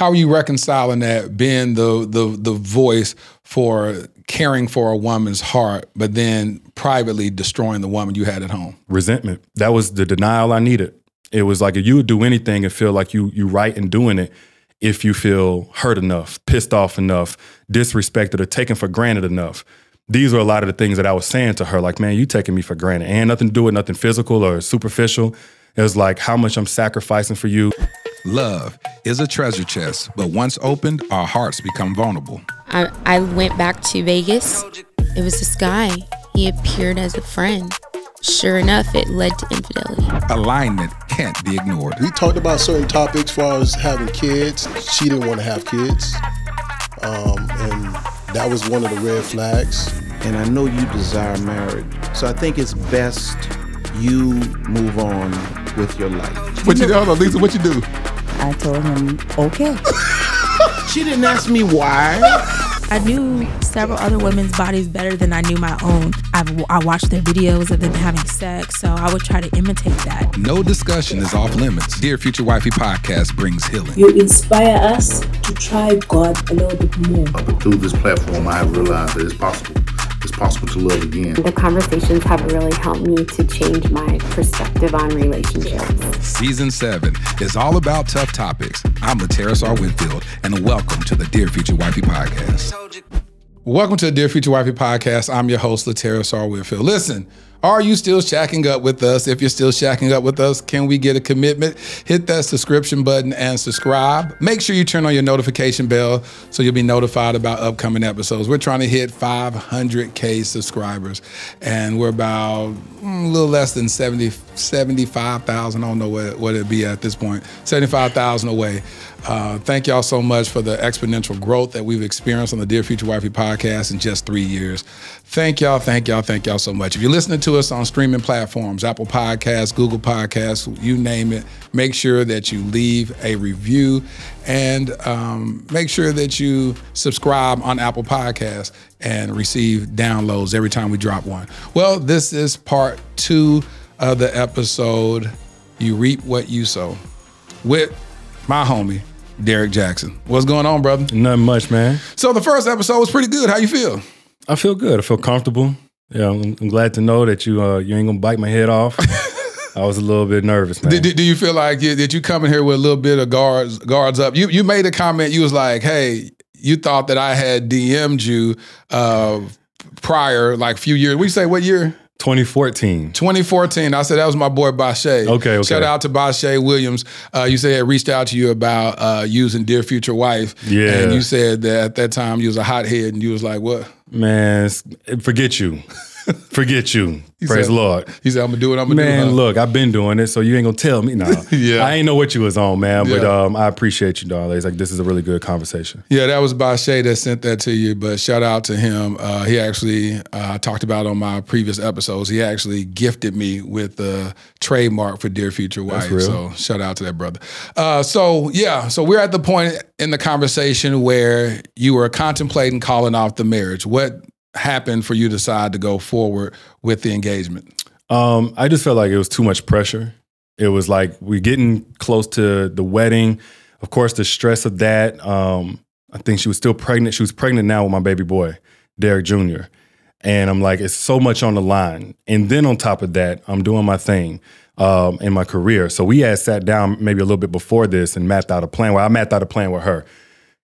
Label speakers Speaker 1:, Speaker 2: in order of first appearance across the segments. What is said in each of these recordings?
Speaker 1: how are you reconciling that being the the the voice for caring for a woman's heart, but then privately destroying the woman you had at home?
Speaker 2: Resentment. That was the denial I needed. It was like if you would do anything and feel like you you right in doing it if you feel hurt enough, pissed off enough, disrespected, or taken for granted enough. These are a lot of the things that I was saying to her, like, man, you taking me for granted. And nothing to do with nothing physical or superficial. It was like how much I'm sacrificing for you.
Speaker 3: Love is a treasure chest, but once opened, our hearts become vulnerable.
Speaker 4: I, I went back to Vegas. It was this guy. He appeared as a friend. Sure enough, it led to infidelity.
Speaker 3: Alignment can't be ignored.
Speaker 5: We talked about certain topics as far as having kids. She didn't want to have kids. Um, and that was one of the red flags.
Speaker 6: And I know you desire marriage. So I think it's best you move on with your life.
Speaker 1: What you hold on, Lisa? What you do?
Speaker 7: I told him, okay.
Speaker 6: She didn't ask me why.
Speaker 8: I knew several other women's bodies better than I knew my own. I've, I watched their videos of them having sex, so I would try to imitate that.
Speaker 3: No discussion is off limits. Dear Future Wifey podcast brings healing.
Speaker 9: You inspire us to try God a little bit more.
Speaker 10: But through this platform, I have realized that it's possible. It's possible to love again.
Speaker 11: The conversations have really helped me to change my perspective on relationships.
Speaker 3: Season 7 is all about tough topics. I'm Lateris R. Winfield, and welcome to the Dear Future Wifey podcast.
Speaker 1: Welcome to the Dear Future Wifey podcast. I'm your host, Lateris R. Winfield. Listen, are you still shacking up with us? If you're still shacking up with us, can we get a commitment? Hit that subscription button and subscribe. Make sure you turn on your notification bell so you'll be notified about upcoming episodes. We're trying to hit 500K subscribers, and we're about mm, a little less than 70, 75,000. I don't know what, what it'd be at this point, 75,000 away. Uh, thank y'all so much for the exponential growth that we've experienced on the Dear Future Wifey podcast in just three years. Thank y'all, thank y'all, thank y'all so much. If you're listening to us on streaming platforms, Apple Podcasts, Google Podcasts, you name it, make sure that you leave a review and um, make sure that you subscribe on Apple Podcasts and receive downloads every time we drop one. Well, this is part two of the episode. You reap what you sow with my homie Derrick Jaxn. What's going on, brother?
Speaker 2: Nothing much, man.
Speaker 1: So the first episode was pretty good. How you feel?
Speaker 2: I feel good. I feel comfortable. Yeah, I'm, I'm glad to know that you uh, you ain't gonna bite my head off. I was a little bit nervous, man.
Speaker 1: Did, did, do you feel like you, did you come in here with a little bit of guards guards up? You you made a comment. You was like, "Hey, you thought that I had DM'd you uh, prior, like a few years." We say what year?
Speaker 2: 2014.
Speaker 1: 2014. I said that was my boy Bashe.
Speaker 2: Okay, okay.
Speaker 1: Shout out to Bashe Williams. Uh, you said I reached out to you about uh, using Dear Future Wife.
Speaker 2: Yeah.
Speaker 1: And you said that at that time you was a hothead and you was like, what?
Speaker 2: Man, forget you. Forget you.
Speaker 1: He
Speaker 2: Praise
Speaker 1: said-
Speaker 2: the Lord.
Speaker 1: He said, I'm gonna do what I'm gonna
Speaker 2: Man,
Speaker 1: do. huh?
Speaker 2: look, I've been doing it, so you ain't gonna tell me. No,
Speaker 1: Yeah.
Speaker 2: I ain't know what you was on, man. But
Speaker 1: Yeah.
Speaker 2: um, I appreciate you, darling. It's like this is a really good conversation.
Speaker 1: Yeah, that was Bashe that sent that to you. But shout out to him. Uh, he actually uh, I talked about on my previous episodes. He actually gifted me with the trademark for Dear Future Wife. So shout out to that brother. Uh, so yeah, so we're at the point in the conversation where you were contemplating calling off the marriage. What happened for you to decide to go forward with the engagement?
Speaker 2: Um, I just felt like it was too much pressure. It was like we're getting close to the wedding. Of course, the stress of that. Um, I think she was still pregnant. She was pregnant now with my baby boy, Derrick Jr. And I'm like, it's so much on the line. And then on top of that, I'm doing my thing um, in my career. So we had sat down maybe a little bit before this and mapped out a plan. Well, I mapped out a plan with her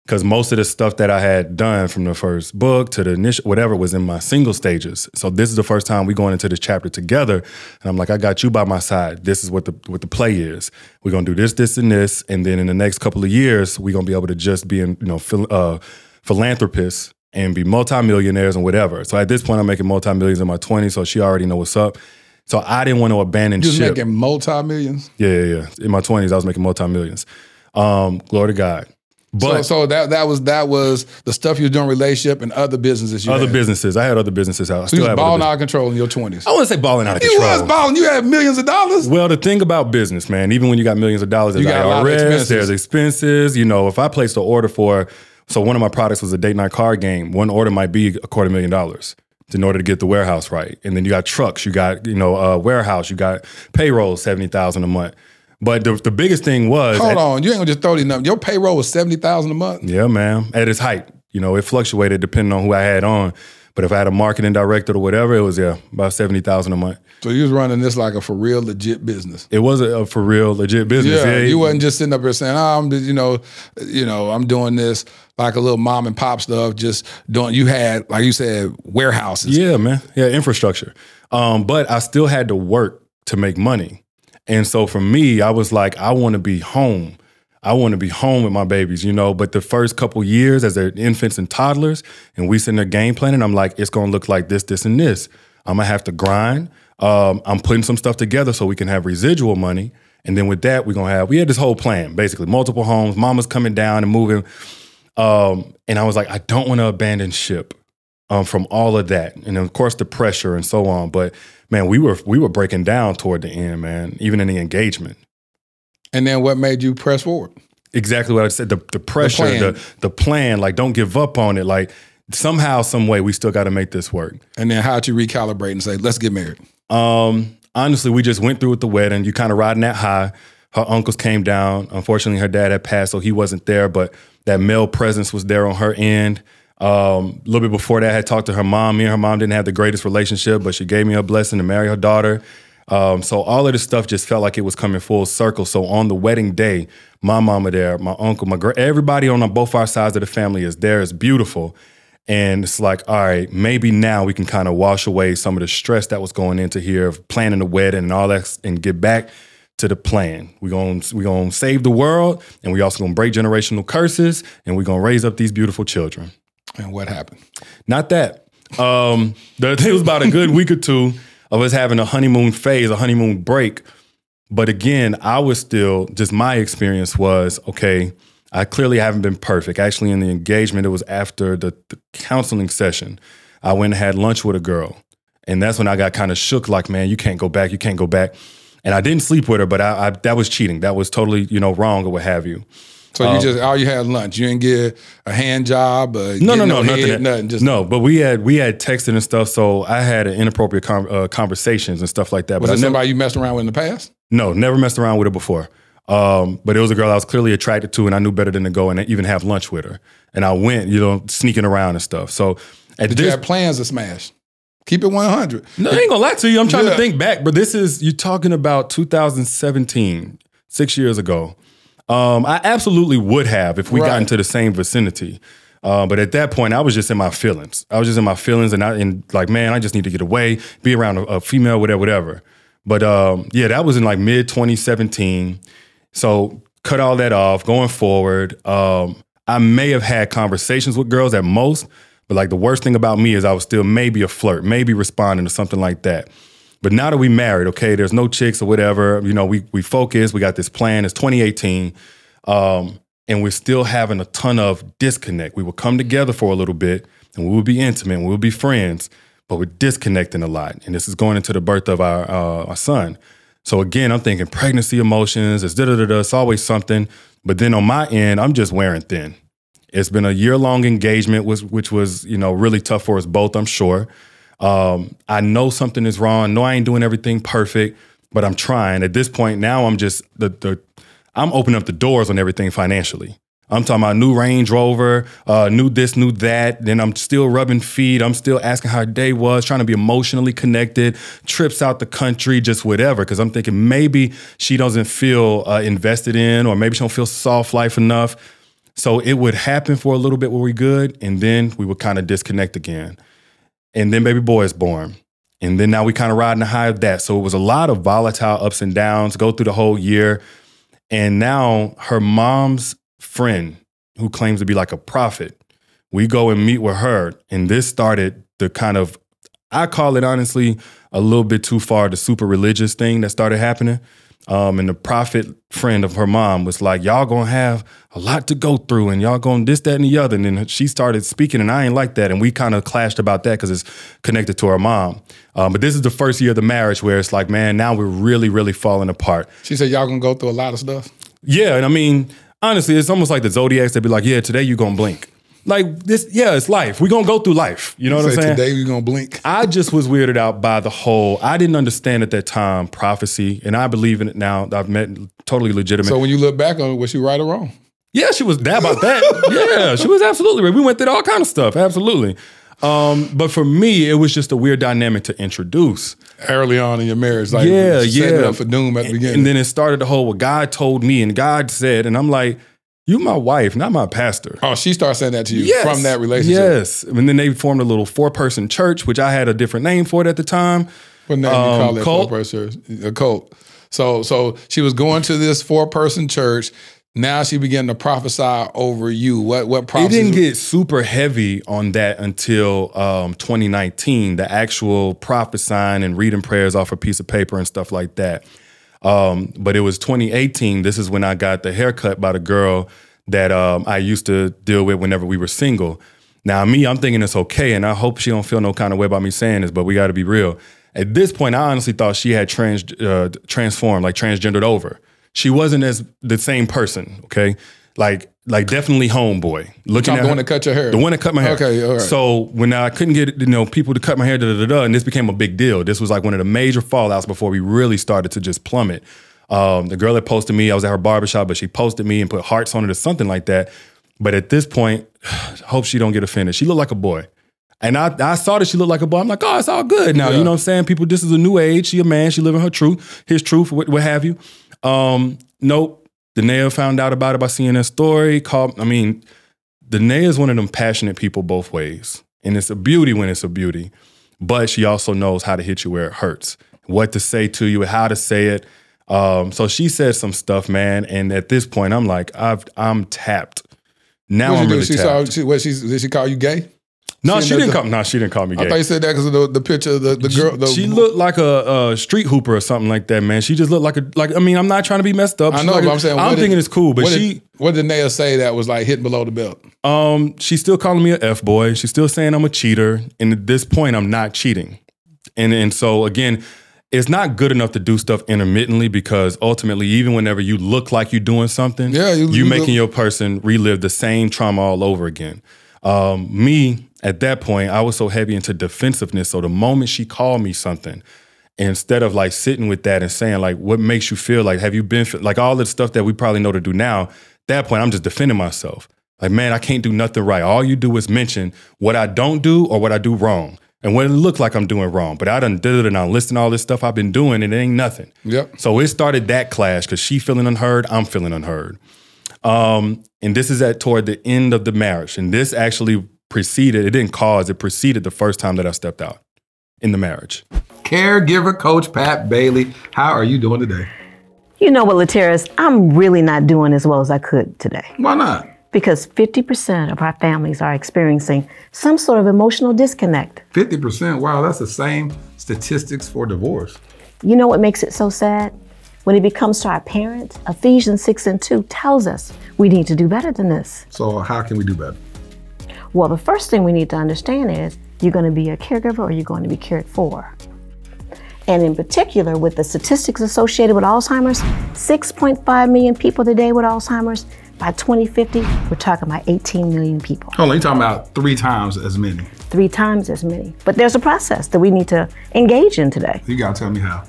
Speaker 2: because most of the stuff that I had done from the first book to the initial whatever was in my single stages. So this is the first time we going into this chapter together, and I'm like, I got you by my side. This is what the what the play is. We're gonna do this, this, and this, and then in the next couple of years, we're gonna be able to just be in you know phil- uh, philanthropists and be multimillionaires and whatever. So at this point, I'm making multi-millions in my 20s, so she already know what's up. So I didn't want to abandon
Speaker 1: shit. You
Speaker 2: ship.
Speaker 1: making multi millions.
Speaker 2: yeah, yeah, yeah. In my 20s, I was making multi-millions. Um, glory to God.
Speaker 1: So,
Speaker 2: But
Speaker 1: so that that was that was the stuff you were doing relationship and other businesses. You
Speaker 2: other
Speaker 1: had.
Speaker 2: businesses, I had other businesses out. I
Speaker 1: So
Speaker 2: still
Speaker 1: you was balling out of control in your twenties.
Speaker 2: I wouldn't say balling out of
Speaker 1: You
Speaker 2: control.
Speaker 1: was balling. You had millions of dollars.
Speaker 2: Well, the thing about business, man, even when you got millions of dollars, there's
Speaker 1: You got a lot of
Speaker 2: IRS,
Speaker 1: expenses.
Speaker 2: there's expenses. You know, if I placed an order for, so one of my products was a date night card game. One order might be a quarter million dollars in order to get the warehouse right. And then you got trucks, you got you know uh, warehouse, you got payroll seventy thousand a month. But the, the biggest thing was
Speaker 1: Hold on, you ain't gonna just throw these numbers. Your payroll was seventy thousand a month.
Speaker 2: Yeah, man. At its height, you know, it fluctuated depending on who I had on. But if I had a marketing director or whatever, it was yeah about seventy thousand a month.
Speaker 1: So you was running this like a for real legit business.
Speaker 2: It was a, a for real legit business.
Speaker 1: Yeah,
Speaker 2: Yeah,
Speaker 1: you wasn't just sitting up here saying, "Oh, I'm, you know, you know, I'm doing this like a little mom and pop stuff." Just doing. You had, like you said, warehouses.
Speaker 2: Yeah, man. Yeah, infrastructure. Um, but I still had to work to make money. And so for me, I was like, I want to be home. I want to be home with my babies, you know. But the first couple years, as they're infants and toddlers, and we sitting there game planning, I'm like, it's gonna look like this, this, and this. I'm gonna have to grind. Um, I'm putting some stuff together so we can have residual money. And then with that, we're gonna have we had this whole plan, basically, multiple homes, mama's coming down and moving. Um, and I was like, I don't want to abandon ship um, from all of that, and of course the pressure and so on. But man, we were we were breaking down toward the end, man. Even in the engagement.
Speaker 1: And then what made you press forward?
Speaker 2: Exactly what I said. The the pressure,
Speaker 1: plan.
Speaker 2: the the plan. Like, don't give up on it. Like somehow, some way, we still got to make this work.
Speaker 1: And then how'd you recalibrate and say, "Let's get married"?
Speaker 2: Um, honestly, we just went through with the wedding. You kind of riding that high. Her uncles came down. Unfortunately, her dad had passed, so he wasn't there. But that male presence was there on her end. Um, a little bit before that, I had talked to her mom. Me and her mom didn't have the greatest relationship, but she gave me a blessing to marry her daughter. Um, so all of this stuff just felt like it was coming full circle. So on the wedding day, my mama there, my uncle, my gra- everybody on both our sides of the family is there. It's beautiful. And it's like, all right, maybe now we can kind of wash away some of the stress that was going into here of planning the wedding and all that and get back to the plan. We're going we gonna save the world and we also gonna break generational curses and we're gonna raise up these beautiful children.
Speaker 1: And what happened?
Speaker 2: Not that. Um, the, it was about a good week or two of us having a honeymoon phase, a honeymoon break. But again, I was still just my experience was okay. I clearly haven't been perfect. Actually, in the engagement, it was after the, the counseling session. I went and had lunch with a girl, and that's when I got kind of shook. Like, man, you can't go back. You can't go back. And I didn't sleep with her, but I, I that was cheating. That was totally you know wrong or what have you.
Speaker 1: So you
Speaker 2: Um,
Speaker 1: just all you had lunch. You didn't get a hand job. Uh,
Speaker 2: no, no, no, nothing.
Speaker 1: nothing. Just
Speaker 2: no, but we had we had texting and stuff. So I had inappropriate com- uh, conversations and stuff like that.
Speaker 1: was
Speaker 2: but
Speaker 1: it
Speaker 2: I never,
Speaker 1: somebody you messed around with in the past?
Speaker 2: no, never messed around with her before. Um, but it was a girl I was clearly attracted to, and I knew better than to go and even have lunch with her. And I went, you know, sneaking around and stuff. So at
Speaker 1: Did you have plans to smash? Keep it one hundred.
Speaker 2: no, I ain't gonna lie to you. I'm trying
Speaker 1: Yeah.
Speaker 2: to think back, but this is you're talking about 2017, six years ago. Um, I absolutely would have if we got into the same vicinity. Uh, but at that point, I was just in my feelings. I was just in my feelings, and I and like, man, I just need to get away, be around a, a female, whatever, whatever. But um, yeah, that was in like mid 2017. So cut all that off. Going forward, um, I may have had conversations with girls at most, but like the worst thing about me is I was still maybe a flirt, maybe responding to something like that. But now that we married, okay, there's no chicks or whatever. You know, we we focus. We got this plan. It's 2018, um, and we're still having a ton of disconnect. We will come together for a little bit, and we will be intimate. We'll be friends, but we're disconnecting a lot. And this is going into the birth of our uh, our son. So again, I'm thinking pregnancy emotions. It's da da da da. It's always something. But then on my end, I'm just wearing thin. It's been a year long engagement, which which was you know really tough for us both. I'm sure. Um, I know something is wrong. No, I ain't doing everything perfect, but I'm trying. At this point now, I'm just the the I'm opening up the doors on everything financially. I'm talking about new Range Rover, uh, new this, new that. Then I'm still rubbing feet. I'm still asking how her day was, trying to be emotionally connected, trips out the country, just whatever. Because I'm thinking maybe she doesn't feel uh, invested in, or maybe she don't feel soft life enough. So it would happen for a little bit where we good, and then we would kind of disconnect again. And then baby boy is born. And then now we kind of riding the high of that. So it was a lot of volatile ups and downs, go through the whole year. And now her mom's friend, who claims to be like a prophet, we go and meet with her. And this started the kind of, I call it honestly, a little bit too far, the super religious thing that started happening. Um, and the prophet friend of her mom was like, Y'all gonna have a lot to go through, and y'all gonna this, that, and the other. And then she started speaking, and I ain't like that. And we kind of clashed about that because it's connected to her mom. Um, but this is the first year of the marriage where it's like, man, now we're really, really falling apart.
Speaker 1: She said y'all gonna go through a lot of stuff.
Speaker 2: Yeah, and I mean, honestly, it's almost like the zodiacs. They'd be like, "Yeah, today you're gonna blink." Like this, yeah, it's life. We're gonna go through life. You know what I'm saying?
Speaker 1: Today we're gonna blink.
Speaker 2: I just was weirded out by the whole. I didn't understand at that time prophecy, and I believe in it now. I've met totally legitimate.
Speaker 1: So when you look back on it, was she right or wrong?
Speaker 2: Yeah, she was that about that. yeah, she was absolutely right. We went through all kind of stuff. Absolutely. Um, but for me, it was just a weird dynamic to introduce
Speaker 1: early on in your marriage. Like
Speaker 2: yeah,
Speaker 1: setting
Speaker 2: yeah,
Speaker 1: up for doom at the beginning.
Speaker 2: And then it started the whole what God told me and God said, and I'm like, you my wife, not my pastor.
Speaker 1: Oh, she started saying that to you
Speaker 2: Yes.
Speaker 1: from that relationship.
Speaker 2: Yes. And then they formed a little four person church, which I had a different name for it at the time.
Speaker 1: What name
Speaker 2: Um,
Speaker 1: you call it? Four person a cult. So so she was going to this four person church. Now she began to prophesy over you. What what
Speaker 2: It
Speaker 1: prophecy?
Speaker 2: didn't get super heavy on that until um, 2019, the actual prophesying and reading prayers off a piece of paper and stuff like that. Um, but it was 2018. This is when I got the haircut by the girl that um, I used to deal with whenever we were single. Now, me, I'm thinking it's okay, and I hope she don't feel no kind of way about me saying this, but we got to be real. At this point, I honestly thought she had trans uh, transformed, like transgendered over. She wasn't as the same person. Okay, like like definitely homeboy. Looking at
Speaker 1: the one that cut your hair.
Speaker 2: the one that cut my hair.
Speaker 1: Okay, all right.
Speaker 2: So when I couldn't get you know people to cut my hair, da, da, da, da, and this became a big deal. This was like one of the major fallouts before we really started to just plummet. Um, the girl that posted me, I was at her barbershop, but she posted me and put hearts on it or something like that. But at this point, hope she don't get offended. She looked like a boy. And I, I saw that she looked like a boy. I'm like, oh, it's all good now.
Speaker 1: Yeah.
Speaker 2: You know what I'm saying? People, this is a new age. She a man. She living her truth, his truth, what, what have you. Um, nope. Da'Naiia found out about it by seeing that story. Called, I mean, Da'Naiia is one of them passionate people both ways. And it's a beauty when it's a beauty. But she also knows how to hit you where it hurts, what to say to you, how to say it. Um, so she said some stuff, man. And at this point, I'm like, I've, I'm tapped. Now I'm really
Speaker 1: she
Speaker 2: tapped.
Speaker 1: saw she, what she did she call you gay?
Speaker 2: No, she didn't
Speaker 1: the-
Speaker 2: call. No, she didn't call me
Speaker 1: I thought you said that because of the, the picture of the, the girl. The,
Speaker 2: she looked like a, a street hooper or something like that, man. She just looked like a like. I mean, I'm not trying to be messed up.
Speaker 1: I know,
Speaker 2: like
Speaker 1: but I'm saying
Speaker 2: I'm
Speaker 1: what did-
Speaker 2: thinking it's cool, but
Speaker 1: what
Speaker 2: she
Speaker 1: did, what did Naya say that was like hitting below the belt?
Speaker 2: Um, she's still calling me a f boy. She's still saying I'm a cheater, and at this point, I'm not cheating. And and so again, it's not good enough to do stuff intermittently because ultimately, even whenever you look like you're doing something,
Speaker 1: Yeah, you-
Speaker 2: you,
Speaker 1: you
Speaker 2: making
Speaker 1: look-
Speaker 2: your person relive the same trauma all over again. Um, me at that point, I was so heavy into defensiveness. So the moment she called me something, instead of like sitting with that and saying like, what makes you feel like? Have you been like all the stuff that we probably know to do now? At that point, I'm just defending myself. Like, man, I can't do nothing right. All you do is mention what I don't do or what I do wrong. And what it looked like I'm doing wrong. But I done did it and I listing all this stuff I've been doing and it ain't nothing.
Speaker 1: Yep.
Speaker 2: So it started that clash because she feeling unheard, I'm feeling unheard. Um, and this is at toward the end of the marriage. And this actually preceded, it didn't cause, it preceded the first time that I stepped out in the marriage.
Speaker 3: Caregiver coach Pat Bailey, how are you doing today?
Speaker 12: You know what, Lateris, I'm really not doing as well as I could today.
Speaker 3: Why not?
Speaker 12: Because 50% of our families are experiencing some sort of emotional disconnect.
Speaker 3: 50%. Wow, that's the same statistics for divorce.
Speaker 12: You know what makes it so sad? When it becomes to our parents, Ephesians 6 and 2 tells us we need to do better than this.
Speaker 3: So, how can we do better?
Speaker 12: Well, the first thing we need to understand is you're going to be a caregiver or you're going to be cared for. And in particular, with the statistics associated with Alzheimer's, 6.5 million people today with Alzheimer's. By 2050, we're talking about 18 million people,
Speaker 3: Hold on, you're talking about three times as many.
Speaker 12: three times as many. But there's a process that we need to engage in today.
Speaker 3: You gotta tell me how.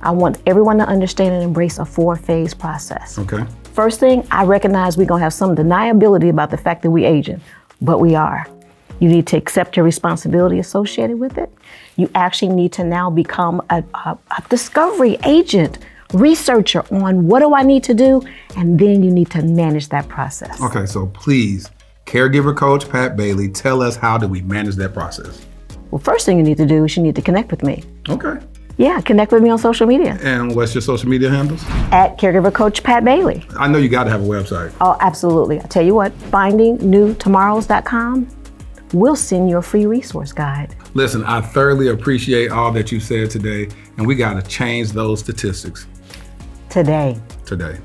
Speaker 12: I want everyone to understand and embrace a four phase process.
Speaker 3: Okay.
Speaker 12: First thing, I recognize we're gonna have some deniability about the fact that we're aging, but we are. You need to accept your responsibility associated with it. You actually need to now become a, a, a discovery agent, researcher on what do I need to do, and then you need to manage that process.
Speaker 3: Okay, so please, caregiver coach Pat Bailey, tell us how do we manage that process?
Speaker 12: Well, first thing you need to do is you need to connect with me.
Speaker 3: Okay.
Speaker 12: Yeah, connect with me on social media
Speaker 3: And what's your social media handles?
Speaker 12: at Caregiver Coach Pat Bailey.
Speaker 3: I know you got to have a website.
Speaker 12: Oh, absolutely. I tell you what, findingnewtomorrows.com will send you a free resource guide.
Speaker 3: Listen, I thoroughly appreciate all that you said today, and we got to change those statistics
Speaker 12: Today.
Speaker 3: today.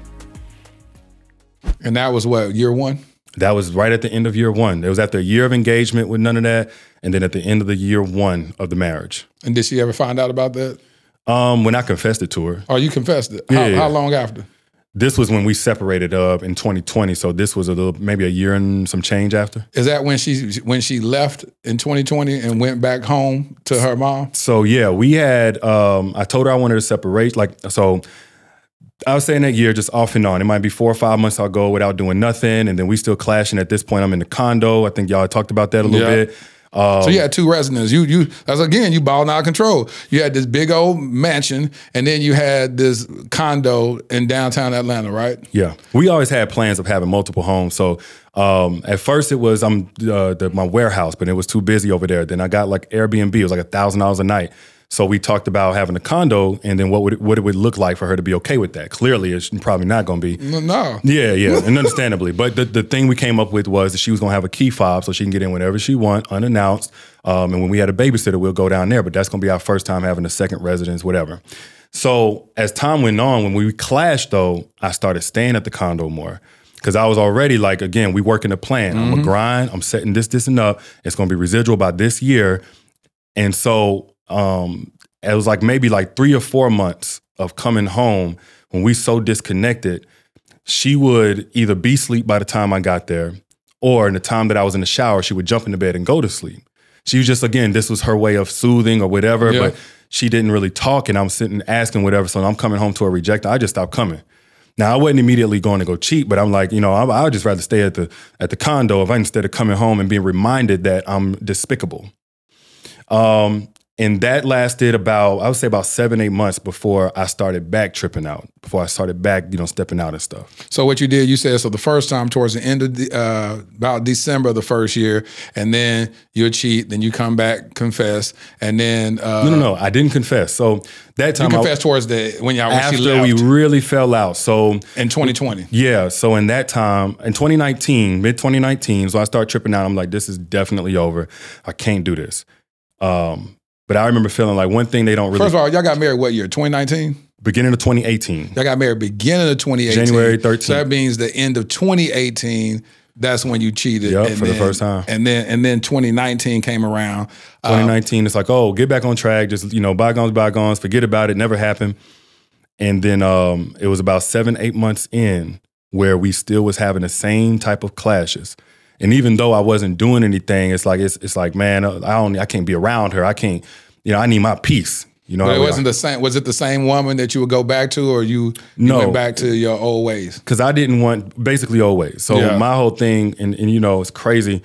Speaker 1: And that was what year one.
Speaker 2: That was right at the end of year one. It was after a year of engagement with none of that, and then at the end of the year one of the marriage.
Speaker 1: And did she ever find out about that?
Speaker 2: Um, when I confessed it to her,
Speaker 1: Oh, you confessed it. How,
Speaker 2: Yeah.
Speaker 1: how long after?
Speaker 2: this was when we separated up in 2020. So this was a little, maybe a year and some change after.
Speaker 1: Is that when she when she left in 2020 and went back home to her mom?
Speaker 2: So yeah, we had. Um, I told her I wanted to separate. Like so, I was saying that year just off and on. It might be four or five months I'll go without doing nothing, and then we still clashing. At this point, I'm in the condo. I think y'all talked about that a little
Speaker 1: Yeah.
Speaker 2: bit. Um,
Speaker 1: so you had two residents. You you as again you balling out of control. You had this big old mansion, and then you had this condo in downtown Atlanta, right?
Speaker 2: Yeah, we always had plans of having multiple homes. So um, at first it was I'm uh, the, my warehouse, but it was too busy over there. Then I got like Airbnb. It was like a thousand dollars a night. So we talked about having a condo, and then what would it, what it would look like for her to be okay with that. Clearly, it's probably not going to be.
Speaker 1: No, no.
Speaker 2: Yeah, yeah, and understandably. But the, the thing we came up with was that she was going to have a key fob so she can get in whenever she want, unannounced. Um, and when we had a babysitter, we'll go down there. But that's going to be our first time having a second residence, whatever. So as time went on, when we clashed, though, I started staying at the condo more because I was already like, again, we working a plan. I'm a grind. I'm setting this, this, and up. It's going to be residual by this year. And so um, it was like maybe like three or four months of coming home when we so disconnected. She would either be asleep by the time I got there, or in the time that I was in the shower, she would jump into bed and go to sleep. She was just again, this was her way of soothing or whatever,
Speaker 1: Yeah.
Speaker 2: but she didn't really talk, and I'm sitting asking whatever. So I'm coming home to a reject. I just stopped coming. Now I wasn't immediately going to go cheat, but I'm like, you know, I, I would just rather stay at the at the condo if I instead of coming home and being reminded that I'm despicable. Um, and that lasted about I would say about seven eight months before I started back tripping out. Before I started back, you know, stepping out and stuff.
Speaker 1: So what you did, you said so the first time towards the end of the, uh, about December of the first year, and then you cheat, then you come back, confess, and then uh,
Speaker 2: no, no, no, I didn't confess. So that
Speaker 1: You
Speaker 2: time I-
Speaker 1: confessed towards the when y'all when
Speaker 2: after we really fell out. So
Speaker 1: in 2020.
Speaker 2: Yeah. So in that time, in 2019, mid 2019, so I start tripping out. I'm like, this is definitely over. I can't do this. Um, but I remember feeling like one thing they don't really
Speaker 1: First of all, y'all got married what year? 2019.
Speaker 2: beginning of 2018.
Speaker 1: Y'all got married beginning of 2018.
Speaker 2: January 13th.
Speaker 1: So that means the end of 2018. That's when you cheated.
Speaker 2: Yep, for the first time.
Speaker 1: And then and then 2019 came around. Uh,
Speaker 2: 2019, it's like, oh, get back on track. Just, you know, bygones, bygones, forget about it, never happened. And then um, it was about seven, eight months in where we still was having the same type of clashes. And even though I wasn't doing anything, it's like it's it's like, man, I don't I can't be around her. I can't, you know, I need my peace. You know,
Speaker 1: but it
Speaker 2: was
Speaker 1: wasn't the same. Was it the same woman that you would go back to, or you, you
Speaker 2: No.
Speaker 1: went back to your old ways?
Speaker 2: because I didn't want basically always. So
Speaker 1: Yeah.
Speaker 2: my whole thing, and, and you know, it's crazy.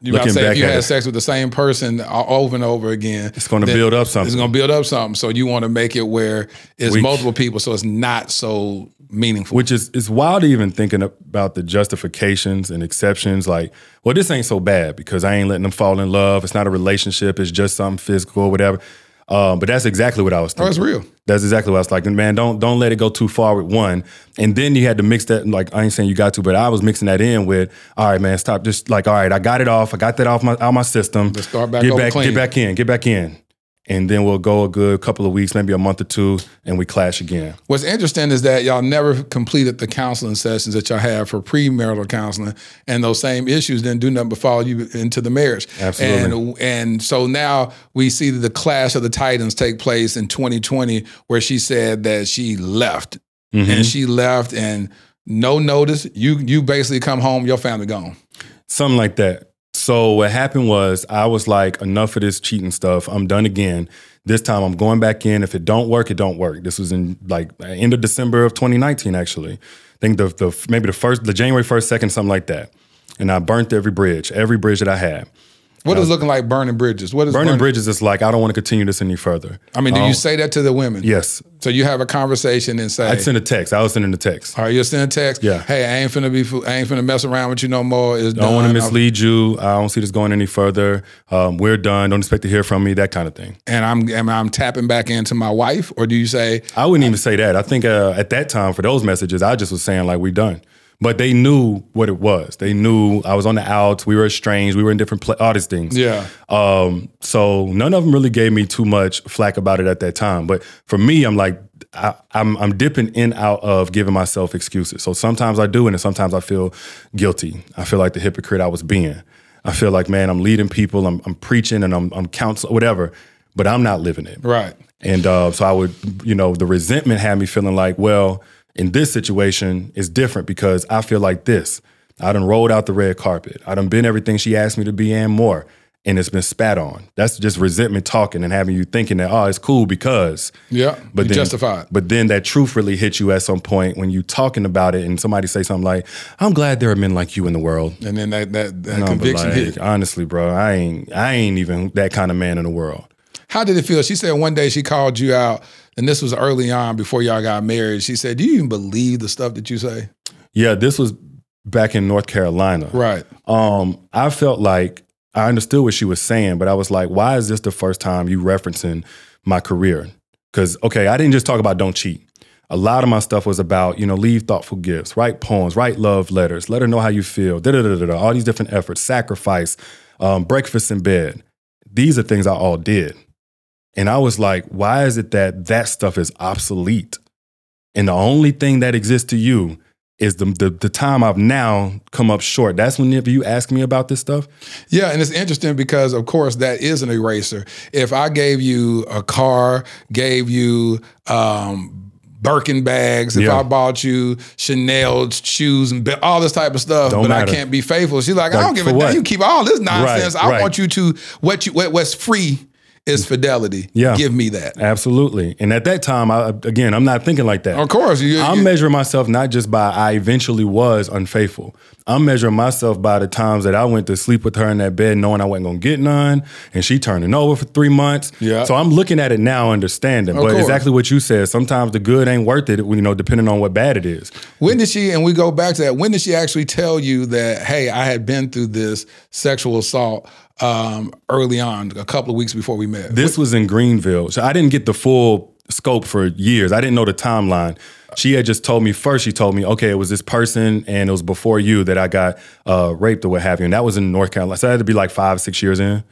Speaker 1: You to say if you had
Speaker 2: it.
Speaker 1: sex with the same person over and over again,
Speaker 2: It's gonna build up something.
Speaker 1: It's going to build up something. So you want to make it where it's multiple people, so it's not so meaningful.
Speaker 2: Which is is wild even thinking about the justifications and exceptions. Like, well, this ain't so bad because I ain't letting them fall in love. It's not a relationship. It's just something physical, whatever. Um, but that's exactly what I was
Speaker 1: Oh,
Speaker 2: thinking.
Speaker 1: it's real.
Speaker 2: That's exactly what I was like. And man, don't don't let it go too far with one. And then you had to mix that. Like I ain't saying you got to, but I was mixing that in with. All right, man, stop. Just like all right, I got it off. I got that off my out my system.
Speaker 1: Let's start back
Speaker 2: get back,
Speaker 1: clean.
Speaker 2: get back in, get back in. And then we'll go a good couple of weeks, maybe a month or two, and we clash again.
Speaker 1: What's interesting is that y'all never completed the counseling sessions that y'all had for premarital counseling, and those same issues didn't do nothing but follow you into the marriage.
Speaker 2: Absolutely.
Speaker 1: And and so now we see the clash of the titans take place in 2020, where she said that she left,
Speaker 2: Mhm.
Speaker 1: and she left, and no notice. You you basically come home, your family gone.
Speaker 2: Something like that. So what happened was I was like, enough of this cheating stuff. I'm done again. This time I'm going back in. If it don't work, it don't work. This was in like end of December of 2019, actually. I think the, the maybe the first, the January 1st, second, something like that. And I burnt every bridge, every bridge that I had.
Speaker 1: What is looking like burning bridges? What is
Speaker 2: Burning bridges is like, I don't want to continue this any further.
Speaker 1: I mean, do
Speaker 2: Um,
Speaker 1: you say that to the women?
Speaker 2: Yes.
Speaker 1: So you have a conversation and say,
Speaker 2: I'd send a text. I was sending a text.
Speaker 1: All right, you'll send a text.
Speaker 2: Yeah.
Speaker 1: Hey, I ain't finna be. fo- I ain't finna mess around with you no more. It's
Speaker 2: Don't want to mislead you. I don't see this going any further. Um, we're done. Don't expect to hear from me. That kind of thing.
Speaker 1: And I'm and I'm tapping back into my wife, or do you say
Speaker 2: I wouldn't even say that. I think uh, at that time for those messages, I just was saying like we're done. But they knew what it was. They knew I was on the outs. We were estranged. We were in different pla all these things.
Speaker 1: Yeah.
Speaker 2: Um. So none of them really gave me too much flack about it at that time. But for me, I'm like I, I'm I'm dipping in out of giving myself excuses. So sometimes I do, and sometimes I feel guilty. I feel like the hypocrite I was being. I feel like man, I'm leading people. I'm I'm preaching and I'm I'm counseling whatever. But I'm not living it.
Speaker 1: right?
Speaker 2: And uh, so I would, you know, the resentment had me feeling like, well, In this situation, it's different because I feel like this. I done rolled out the red carpet. I done been everything she asked me to be and more. And it's been spat on. That's just resentment talking and having you thinking that, oh, it's cool because.
Speaker 1: Yeah.
Speaker 2: But then,
Speaker 1: justified.
Speaker 2: But then that truth really hits you at some point when you talking about it and somebody say something like, I'm glad there are men like you in the world.
Speaker 1: And then that that, that
Speaker 2: No,
Speaker 1: conviction
Speaker 2: like,
Speaker 1: hit.
Speaker 2: Honestly, bro, I ain't I ain't even that kind of man in the world.
Speaker 1: How did it feel? She said one day she called you out, and this was early on before y'all got married. She said, "Do you even believe the stuff that you say?"
Speaker 2: Yeah, this was back in North Carolina.
Speaker 1: Right.
Speaker 2: Um, I felt like I understood what she was saying, but I was like, why is this the first time you referencing my career? Because okay, I didn't just talk about don't cheat. A lot of my stuff was about, you know, leave thoughtful gifts, write poems, write love letters, let her know how you feel, da da da da da, all these different efforts, sacrifice, um, breakfast in bed. These are things I all did. And I was like, why is it that that stuff is obsolete? And the only thing that exists to you is the, the the time I've now come up short. That's whenever you ask me about this stuff.
Speaker 1: Yeah, and it's interesting because, of course, that is an eraser. If I gave you a car, gave you um, Birkin bags, if
Speaker 2: Yeah.
Speaker 1: I bought you Chanel shoes and all this type of stuff,
Speaker 2: Don't
Speaker 1: but
Speaker 2: matter.
Speaker 1: I can't be faithful. She's like, I don't give a damn. You keep all this nonsense. I
Speaker 2: right.
Speaker 1: want you to what you what, what's free is fidelity.
Speaker 2: Yeah.
Speaker 1: give me that.
Speaker 2: Absolutely. And at that time, I, again, I'm not thinking like that.
Speaker 1: Of course, you,
Speaker 2: I'm
Speaker 1: you-
Speaker 2: measuring myself not just by I eventually was unfaithful. I'm measuring myself by the times that I went to sleep with her in that bed knowing I wasn't gonna get none, and she turning over for three months.
Speaker 1: Yeah.
Speaker 2: So I'm looking at it now, understanding.
Speaker 1: Of
Speaker 2: but
Speaker 1: course.
Speaker 2: exactly what you said. Sometimes the good ain't worth it, you know, depending on what bad it is.
Speaker 1: When did she, and we go back to that, when did she actually tell you that, hey, I had been through this sexual assault um, early on, a couple of weeks before we met?
Speaker 2: This was in Greenville. So I didn't get the full scope for years. I didn't know the timeline. She had just told me first, she told me, okay, it was this person and it was before you that I got uh, raped or what have you. And that was in North Carolina. So that had to be like five, six years in.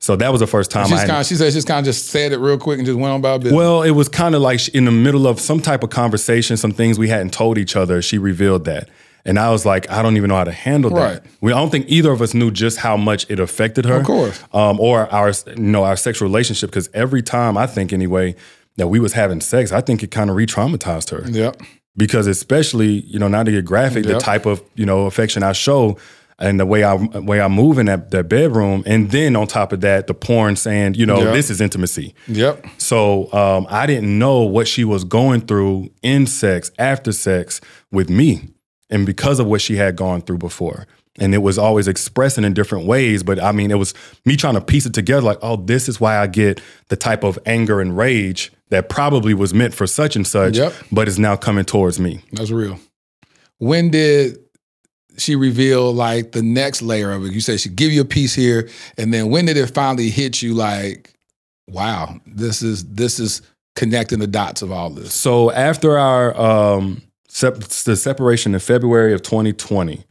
Speaker 2: So that was the first time
Speaker 1: She's
Speaker 2: I
Speaker 1: kind she said she's kind of just said it real quick and just went on about business.
Speaker 2: well, it was kind of like in the middle of some type of conversation, some things we hadn't told each other. She revealed that. And I was like, I don't even know how to handle that.
Speaker 1: Right.
Speaker 2: We, I don't think either of us knew just how much it affected her.
Speaker 1: Of course.
Speaker 2: Um, or our, you know, our sexual relationship. Because every time I think anyway that we was having sex, I think it kind of re-traumatized her.
Speaker 1: Yep.
Speaker 2: Because especially, you know, not to get graphic, the type of, you know, affection I show and the way I way I move in that, that bedroom. And then on top of that, the porn saying, you know,
Speaker 1: Yep.
Speaker 2: this is intimacy.
Speaker 1: Yep.
Speaker 2: So um, I didn't know what she was going through in sex, after sex with me, and because of what she had gone through before. And it was always expressing in different ways. But I mean, it was me trying to piece it together like, oh, this is why I get the type of anger and rage that probably was meant for such and such,
Speaker 1: Yep.
Speaker 2: but is now coming towards me.
Speaker 1: That's real. When did she reveal like the next layer of it? You said she give you a piece here, and then when did it finally hit you? Like, wow, this is this is connecting the dots of all this.
Speaker 2: So after our um, sep- the separation in February of 2020,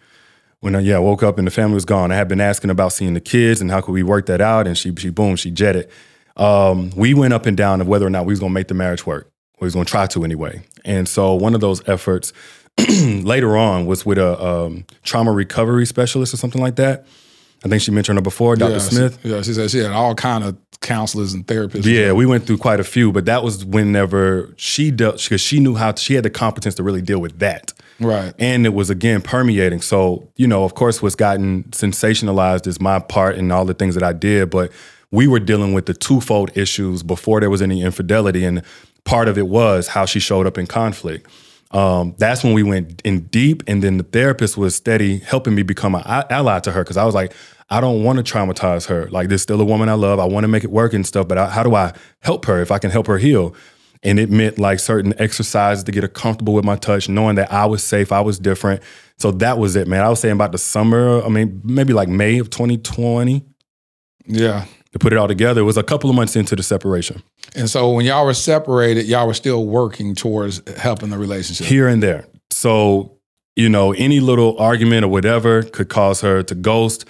Speaker 2: when I, yeah I woke up and the family was gone, I had been asking about seeing the kids and how could we work that out, and she she boom she jetted. Um, we went up and down of whether or not we was gonna make the marriage work. We was gonna try to anyway. And so one of those efforts later on was with a um, trauma recovery specialist or something like that. I think she mentioned her before, Dr.
Speaker 1: Yeah,
Speaker 2: Smith.
Speaker 1: She, yeah, she said she had all kind of counselors and therapists.
Speaker 2: Yeah, we went through quite a few, but that was whenever she dealt because she knew how she had the competence to really deal with that.
Speaker 1: Right.
Speaker 2: And it was again permeating. So, you know, of course, what's gotten sensationalized is my part and all the things that I did, but we were dealing with the twofold issues before there was any infidelity. And part of it was how she showed up in conflict. Um, that's when we went in deep, and then the therapist was steady helping me become an ally to her because I was like, I don't want to traumatize her. Like, there's still a woman I love. I want to make it work and stuff, but I, how do I help her if I can help her heal? And it meant like certain exercises to get her comfortable with my touch, knowing that I was safe, I was different. So that was it, man. I was saying about the summer, I mean, maybe like May of 2020
Speaker 1: Yeah.
Speaker 2: To put it all together. It was a couple of months into the separation.
Speaker 1: And so when y'all were separated, y'all were still working towards helping the relationship.
Speaker 2: here and there. So, you know, any little argument or whatever could cause her to ghost.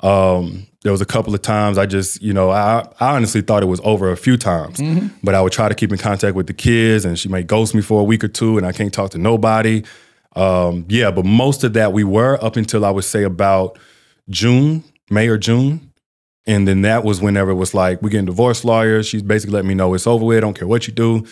Speaker 2: Um, there was a couple of times I just, you know, I, I honestly thought it was over a few times, but I would try to keep in contact with the kids and she might ghost me for a week or two and I can't talk to nobody. Um, yeah, but most of that we were up until I would say about June, May or June. And then that was whenever it was like, we're getting divorce lawyers. She's basically letting me know it's over with. I don't care what you do.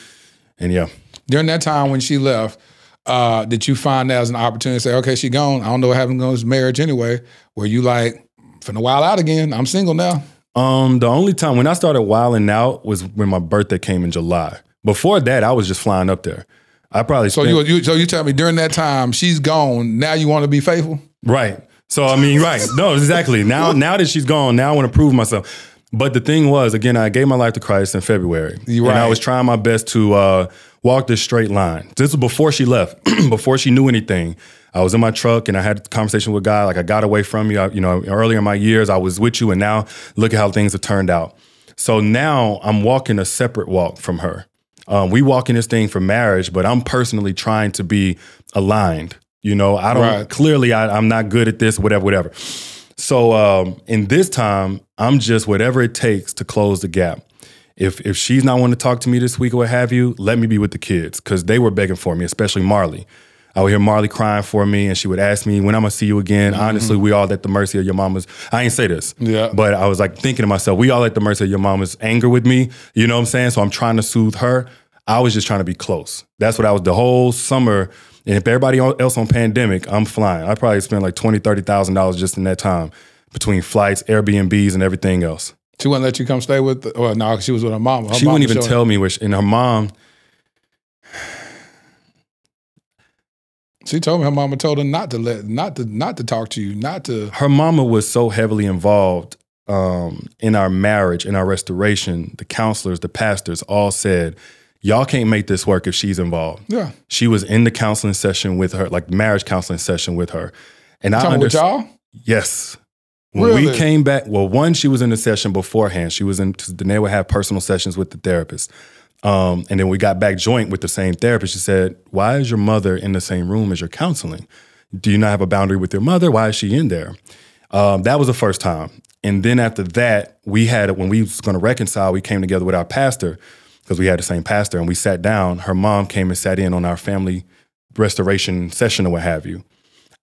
Speaker 2: And yeah.
Speaker 1: During that time when she left, uh, did you find that as an opportunity to say, okay, she gone. I don't know what happened to this marriage anyway. Were you like, finna wild out again? I'm single now.
Speaker 2: Um, the only time when I started wilding out was when my birthday came in July. Before that, I was just flying up there. I probably
Speaker 1: So
Speaker 2: spent-
Speaker 1: you, you so you tell me during that time she's gone. Now you want to be faithful?
Speaker 2: Right. So I mean, right. No, exactly. Now now that she's gone, now I want to prove myself. But the thing was, again, I gave my life to Christ in February.
Speaker 1: You
Speaker 2: And I was trying my best to uh, walk this straight line. This was before she left, before she knew anything. I was in my truck and I had a conversation with God. Like I got away from you. I, you know, earlier in my years, I was with you, and now look at how things have turned out. So now I'm walking a separate walk from her. Um, we walk in this thing for marriage, but I'm personally trying to be aligned. You know, I don't
Speaker 1: Right.
Speaker 2: clearly I, I'm not good at this, whatever, whatever. So um, in this time, I'm just whatever it takes to close the gap. If if she's not wanting to talk to me this week or what have you, let me be with the kids because they were begging for me, especially Marley. I would hear Marley crying for me, and she would ask me when I'm gonna see you again. Honestly, we all at the mercy of your mama's. I ain't say this,
Speaker 1: Yeah.
Speaker 2: but I was like thinking to myself, we all at the mercy of your mama's anger with me. You know what I'm saying? So I'm trying to soothe her. I was just trying to be close. That's what I was the whole summer. And if everybody else on pandemic, I'm flying. I probably spent like twenty, thirty thousand dollars just in that time between flights, Airbnbs, and everything else.
Speaker 1: She wouldn't let you come stay with. The, well, no, she was with her mom. Her
Speaker 2: she
Speaker 1: mama
Speaker 2: wouldn't even tell me where. And her mom,
Speaker 1: She told me her mama told her not to let, not to, not to talk to you, not to.
Speaker 2: her mama was so heavily involved um, in our marriage, in our restoration. The counselors, the pastors, all said, "Y'all can't make this work if she's involved."
Speaker 1: Yeah.
Speaker 2: She was in the counseling session with her, like marriage counseling session with her, and I
Speaker 1: Talking with
Speaker 2: understand.
Speaker 1: y'all.
Speaker 2: Yes. When we came back, well, one, she was in the session beforehand. She was in, Da'Naiia would have personal sessions with the therapist. Um, and then we got back joint with the same therapist. She said, Why is your mother in the same room as your counseling? Do you not have a boundary with your mother? Why is she in there? Um, that was the first time. And then after that, we had, when we was going to reconcile, we came together with our pastor because we had the same pastor and we sat down. Her mom came and sat in on our family restoration session or what have you.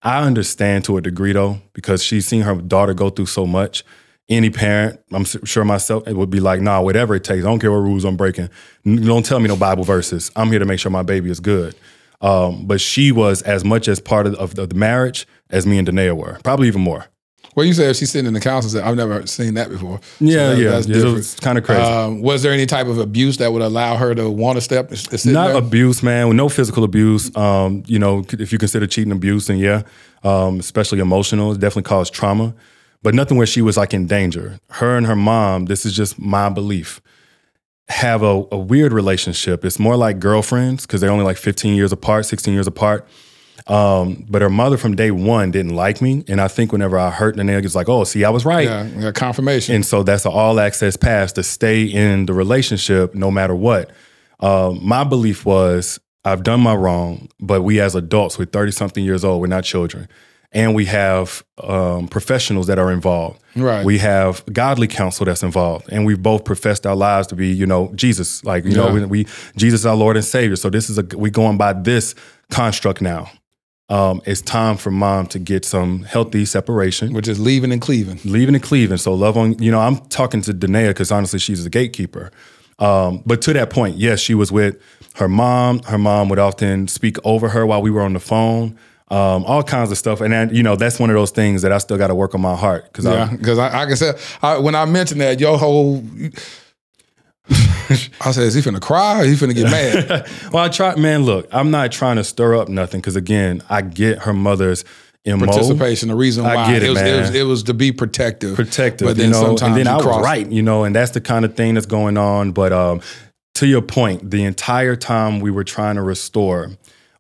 Speaker 2: I understand to a degree though, because she's seen her daughter go through so much. Any parent, I'm sure myself, it would be like, nah, whatever it takes. I don't care what rules I'm breaking. Don't tell me no Bible verses. I'm here to make sure my baby is good. Um, but she was as much as part of, of the marriage as me and Da'Naiia were, probably even more.
Speaker 1: Well, you said she's sitting in the council, center. I've never seen that before. So
Speaker 2: Yeah,
Speaker 1: that-
Speaker 2: yeah,
Speaker 1: that's different.
Speaker 2: was kinda crazy.
Speaker 1: Um, was there any type of abuse that would allow her to want to step and
Speaker 2: Not
Speaker 1: there?
Speaker 2: abuse, man. No physical abuse. Um, you know, if you consider cheating abuse, then yeah, um, especially emotional, it definitely caused trauma. But nothing where she was like in danger. Her and her mom, this is just my belief, have a, a weird relationship. It's more like girlfriends because they're only like 15 years apart, 16 years apart. Um, but her mother from day one didn't like me. And I think whenever I hurt the nail, it's like, oh, see, I was right.
Speaker 1: yeah, yeah, confirmation.
Speaker 2: And so that's an all access pass to stay in the relationship no matter what. Um, my belief was I've done my wrong, but we as adults, we're 30 something years old, we're not children. And we have um, professionals that are involved.
Speaker 1: Right.
Speaker 2: We have godly counsel that's involved. And we've both professed our lives to be, you know, Jesus. Like, you know, we, we Jesus our Lord and Savior. So this is a we going by this construct now. Um, it's time for mom to get some healthy separation
Speaker 1: which is leaving and cleaving.
Speaker 2: leaving and cleaving. So love on, you know, I'm talking to Da'Naiia because honestly, she's the gatekeeper. Um, but to that point, yes, she was with her mom. Her mom would often speak over her while we were on the phone. Um, all kinds of stuff, and then, you know that's one of those things that I still got to work on my heart because
Speaker 1: Yeah, because I, I can say I, when I mentioned that your whole, I said, is he finna cry or he finna get mad?
Speaker 2: well, I try, man. Look, I'm not trying to stir up nothing because again, I get her mother's mo
Speaker 1: Participation, the reason why
Speaker 2: I get it,
Speaker 1: was,
Speaker 2: man.
Speaker 1: it, was, it was to be protective,
Speaker 2: protective,
Speaker 1: But then
Speaker 2: you know,
Speaker 1: sometimes
Speaker 2: and then I was right, you know, and that's the kind of thing that's going on. But um, to your point, the entire time we were trying to restore,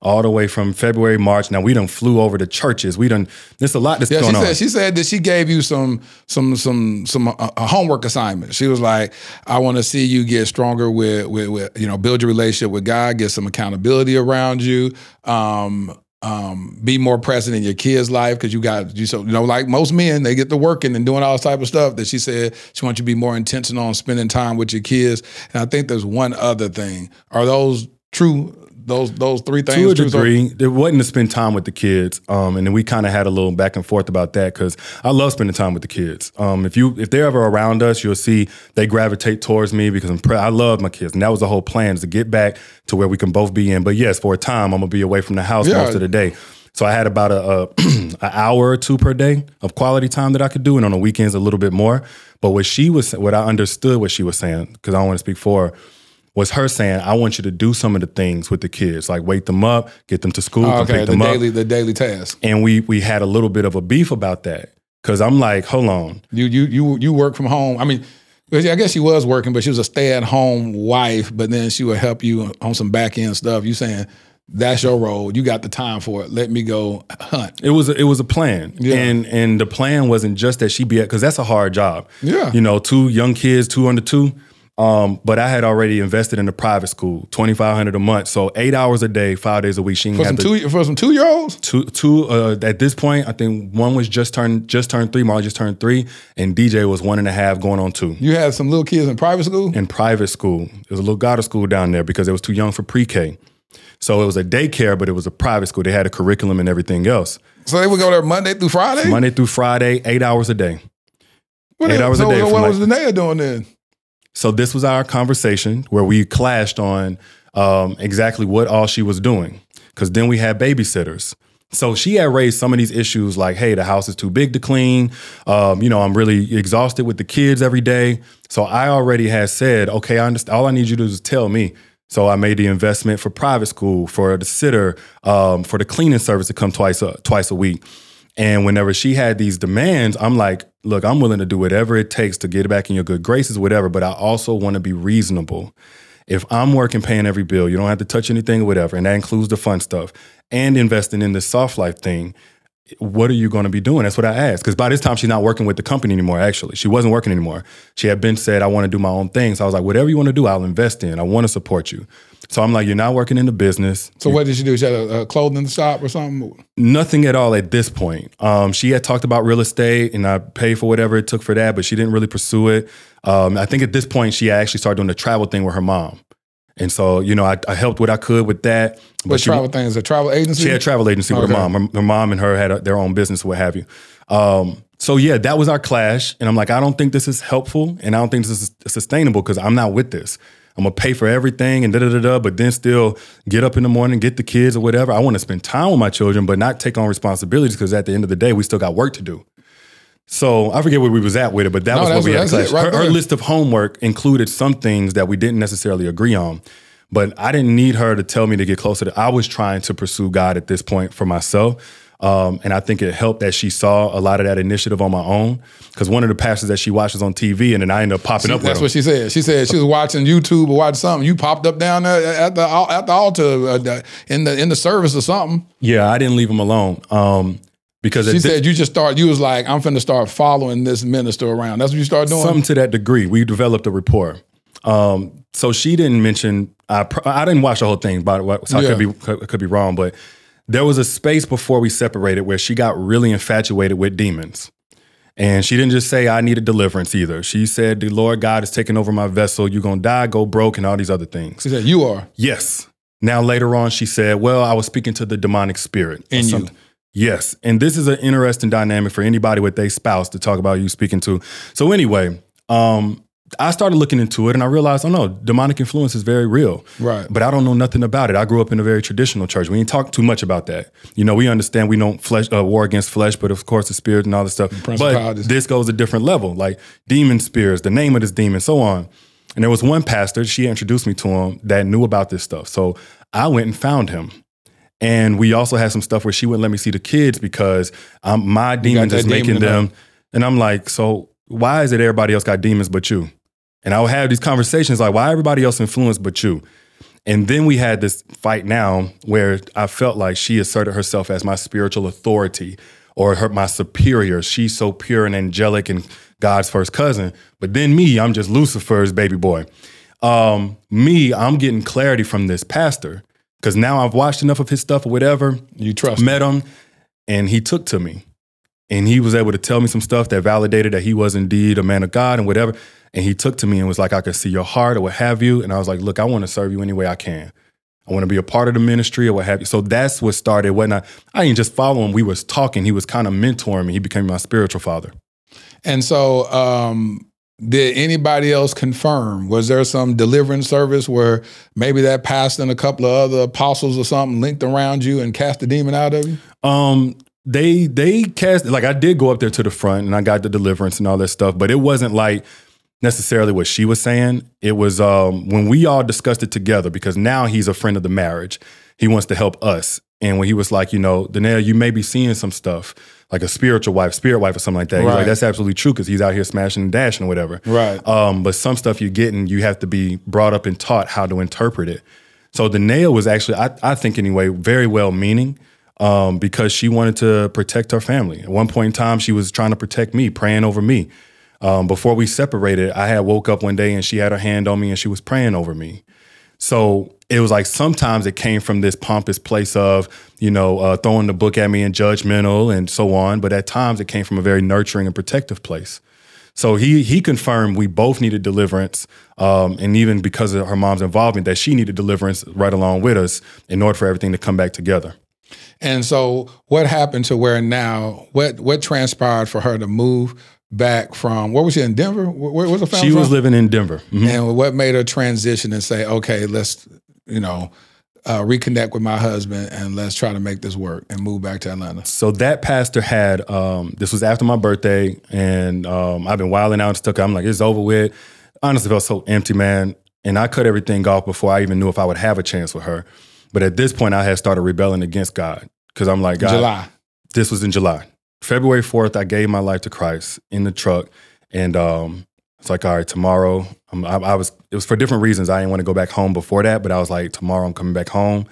Speaker 2: all the way from February, March. Now we done flew over to churches. We done. There's a lot that's
Speaker 1: Yeah, she
Speaker 2: going on.
Speaker 1: said she said that she gave you some some some some uh, a homework assignment. She was like, "I want to see you get stronger with, with with you know build your relationship with God, get some accountability around you, um, um, be more present in your kids' life because you got you so you know like most men they get to working and doing all this type of stuff. That she said she wants you to be more intentional on spending time with your kids. And I think there's one other thing. Are those true those those three things.
Speaker 2: to a degree. It wasn't to spend time with the kids, um, and then we kind of had a little back and forth about that because I love spending time with the kids. Um, if you if they're ever around us, you'll see they gravitate towards me because I'm pre- I love my kids, and that was the whole plan is to get back to where we can both be in. But yes, for a time, I'm gonna be away from the house
Speaker 1: Yeah.
Speaker 2: most of the day. So I had about a, a an hour or two per day of quality time that I could do, and on the weekends a little bit more. But what she was, what I understood, what she was saying, because I don't want to speak for her, was her saying, "I want you to do some of the things with the kids, like wake them up, get them to school,
Speaker 1: Oh, okay, the
Speaker 2: them up."
Speaker 1: daily the daily task.
Speaker 2: And we we had a little bit of a beef about that because I'm like, hold on,
Speaker 1: You you you you work from home. I mean, I guess she was working, but she was a stay at home wife. But then she would help you on some back end stuff. You saying that's your role. You got the time for it. Let me go hunt.
Speaker 2: It was a, it was a plan,
Speaker 1: Yeah.
Speaker 2: and and the plan wasn't just that she be at because that's a hard job.
Speaker 1: Yeah.
Speaker 2: you know, two young kids, two under two. Um, but I had already invested in the private school, twenty five hundred a month, so eight hours a day, five days a week. She
Speaker 1: For some
Speaker 2: to,
Speaker 1: two for some two year olds.
Speaker 2: two two uh, at this point. I think one was just turned just turned three. Marley just turned three, and DJ was one and a half, going on two.
Speaker 1: You had some little kids in private school.
Speaker 2: in private school. It was a little Goddard school down there because it was too young for pre-K. So it was a daycare, but it was a private school. They had a curriculum and everything else.
Speaker 1: So they would go there Monday through Friday.
Speaker 2: Monday through Friday, eight hours a day.
Speaker 1: What
Speaker 2: eight
Speaker 1: the-
Speaker 2: hours a
Speaker 1: so
Speaker 2: day
Speaker 1: What
Speaker 2: from
Speaker 1: was
Speaker 2: like-
Speaker 1: Da'Naiia doing then?
Speaker 2: So this was our conversation where we clashed on um, exactly what all she was doing. Because then we had babysitters. So she had raised some of these issues like, hey, the house is too big to clean. Um, you know, I'm really exhausted with the kids every day. So I already had said, okay, I understand. All I need you to do is tell me. So I made the investment for private school, for the sitter, um, for the cleaning service to come twice a, twice a week. And whenever she had these demands, I'm like, look, I'm willing to do whatever it takes to get back in your good graces, whatever, but I also want to be reasonable. If I'm working, paying every bill, you don't have to touch anything or whatever, and that includes the fun stuff, and investing in this soft life thing, what are you going to be doing? That's what I asked. Because by this time, she's not working with the company anymore, actually. She wasn't working anymore. She had been said, I want to do my own thing. So I was like, whatever you want to do, I'll invest in. I want to support you. So I'm like, you're not working in the business.
Speaker 1: So what did she do? She had a, a clothing shop or something.
Speaker 2: Nothing at all at this point. Um, she had talked about real estate, and I paid for whatever it took for that, but she didn't really pursue it. Um, I think at this point, she actually started doing the travel thing with her mom, and so you know, I, I helped what I could with that.
Speaker 1: What
Speaker 2: she,
Speaker 1: travel thing is a travel agency?
Speaker 2: She had a travel agency with her mom. Her, her mom and her had a, their own business, what have you. Um, so yeah, that was our clash, and I'm like, I don't think this is helpful, and I don't think this is sustainable because I'm not with this. I'm gonna pay for everything and da da da da, but then still get up in the morning, get the kids or whatever. I want to spend time with my children, but not take on responsibilities because at the end of the day, we still got work to do. So I forget where we was at with it, but that
Speaker 1: No,
Speaker 2: was what we had. to clash.
Speaker 1: right
Speaker 2: her, her list of homework included some things that we didn't necessarily agree on, but I didn't need her to tell me to get closer. to I was trying to pursue God at this point for myself. Um, and I think it helped that she saw a lot of that initiative on my own. Because one of the pastors that she watches on TV, and then I ended up popping
Speaker 1: She-
Speaker 2: up with
Speaker 1: that's what she said. She said she was watching YouTube or watching something. You popped up down there at the at the altar uh, in the in the service or something.
Speaker 2: yeah, I didn't leave him alone. Um, because
Speaker 1: She
Speaker 2: this-
Speaker 1: said you just start. You was like, I'm finna start following this minister around. That's what you start doing.
Speaker 2: Something to that degree. We developed a rapport. Um, so she didn't mention. I I didn't watch the whole thing, by the way, so I could be could, could be wrong. But there was a space before we separated where she got really infatuated with demons, and she didn't just say I needed deliverance either. She said the Lord God is taking over my vessel. You're gonna die, go broke, and all these other things.
Speaker 1: She said you are.
Speaker 2: Yes. Now later on, she said, "Well, I was speaking to the demonic spirit
Speaker 1: In you.
Speaker 2: something." Yes, and this is an interesting dynamic for anybody with their spouse to talk about you speaking to. So anyway, um, I started looking into it, and I realized, oh no, demonic influence is very real.
Speaker 1: Right.
Speaker 2: But I don't know nothing about it. I grew up in a very traditional church. We ain't talk too much about that. You know, we understand we don't flesh uh, war against flesh, but of course the spirit and all this stuff. But this goes a different level, like demon spirits, the name of this demon, so on. And there was one pastor, she introduced me to him that knew about this stuff. So I went and found him. And we also had some stuff where she wouldn't let me see the kids because um, my demons is
Speaker 1: demon
Speaker 2: making them. And I'm like, so why is it everybody else got demons but you? And I would have these conversations like, why everybody else influenced but you? And then we had this fight now where I felt like she asserted herself as my spiritual authority or her, my superior. She's so pure and angelic and God's first cousin. But then me, I'm just Lucifer's baby boy. Um, me, I'm getting clarity from this pastor because now I've watched enough of his stuff or whatever.
Speaker 1: You trust.
Speaker 2: Met him, and he took to me, and he was able to tell me some stuff that validated that he was indeed a man of God and whatever. And he took to me and was like, "I could see your heart or what have you." And I was like, "Look, I want to serve you any way I can. I want to be a part of the ministry or what have you. So that's what started. When I, I didn't just follow him. We was talking. He was kind of mentoring me. He became my spiritual father.
Speaker 1: And so, um, did anybody else confirm? Was there some deliverance service where maybe that pastor and a couple of other apostles or something linked around you and cast the demon out of you?
Speaker 2: Um, they they cast like I did go up there to the front and I got the deliverance and all that stuff, but it wasn't like necessarily what she was saying. It was um, when we all discussed it together because now he's a friend of the marriage. He wants to help us. And when he was like, you know, Da'Naiia, you may be seeing some stuff like a spiritual wife, spirit wife, or something like that. He's
Speaker 1: Right.
Speaker 2: like, that's absolutely true because he's out here smashing and dashing or whatever.
Speaker 1: Right.
Speaker 2: Um, but some stuff you're getting, you have to be brought up and taught how to interpret it. So Da'Naiia was actually, I, I think anyway, very well meaning um, because she wanted to protect her family. At one point in time, she was trying to protect me, praying over me. Um, before we separated, I had woke up one day and she had her hand on me and she was praying over me. So it was like sometimes it came from this pompous place of, you know, uh, throwing the book at me and judgmental and so on. But at times it came from a very nurturing and protective place. So he he confirmed we both needed deliverance, um, and even because of her mom's involvement, that she needed deliverance right along with us in order for everything to come back together.
Speaker 1: And so, what happened to where now? What what transpired for her to move back from? Where was she in Denver? Where, where was the family
Speaker 2: She was
Speaker 1: from?
Speaker 2: living in Denver. Mhm.
Speaker 1: And what made her transition and say, okay, let's you know uh, reconnect with my husband and let's try to make this work and move back to Atlanta?
Speaker 2: So that pastor had um, this was after my birthday, and um, I've been wilding out and stuck. I'm like, it's over with. Honestly, felt so empty, man. And I cut everything off before I even knew if I would have a chance with her. But at this point, I had started rebelling against God because I'm like, God,
Speaker 1: July.
Speaker 2: This was in July, February 4th. I gave my life to Christ in the truck, and um, it's like, all right, tomorrow. I, I was. It was for different reasons. I didn't want to go back home before that, but I was like, tomorrow I'm coming back home,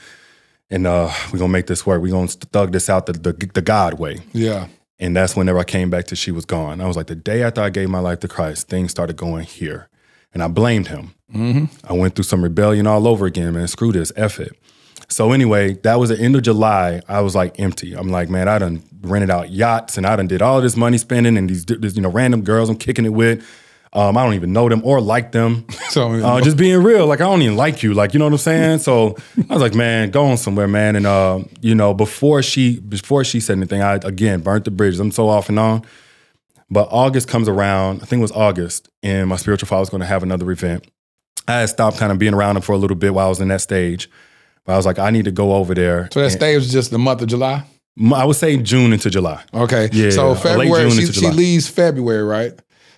Speaker 2: and uh, we're gonna make this work. We're gonna thug this out the, the the God way.
Speaker 1: Yeah.
Speaker 2: And that's whenever I came back to she was gone. I was like, the day after I gave my life to Christ, things started going here. And I blamed him.
Speaker 1: Mm-hmm.
Speaker 2: I went through some rebellion all over again, man. Screw this, F it. So anyway, that was the end of July. I was like empty. I'm like, man, I done rented out yachts and I done did all this money spending and these, these you know random girls I'm kicking it with. Um, I don't even know them or like them.
Speaker 1: So
Speaker 2: Uh, just being real, like I don't even like you, like you know what I'm saying. So I was like, man, go on somewhere, man. And uh, you know, before she before she said anything, I again burnt the bridges. I'm so off and on. But August comes around. I think it was August, and my spiritual father was going to have another event. I had stopped kind of being around him for a little bit while I was in that stage. But I was like, I need to go over there.
Speaker 1: So that
Speaker 2: And-
Speaker 1: stage was just the month of July.
Speaker 2: I would say June into July.
Speaker 1: Okay.
Speaker 2: Yeah,
Speaker 1: So February, she, she leaves February, right?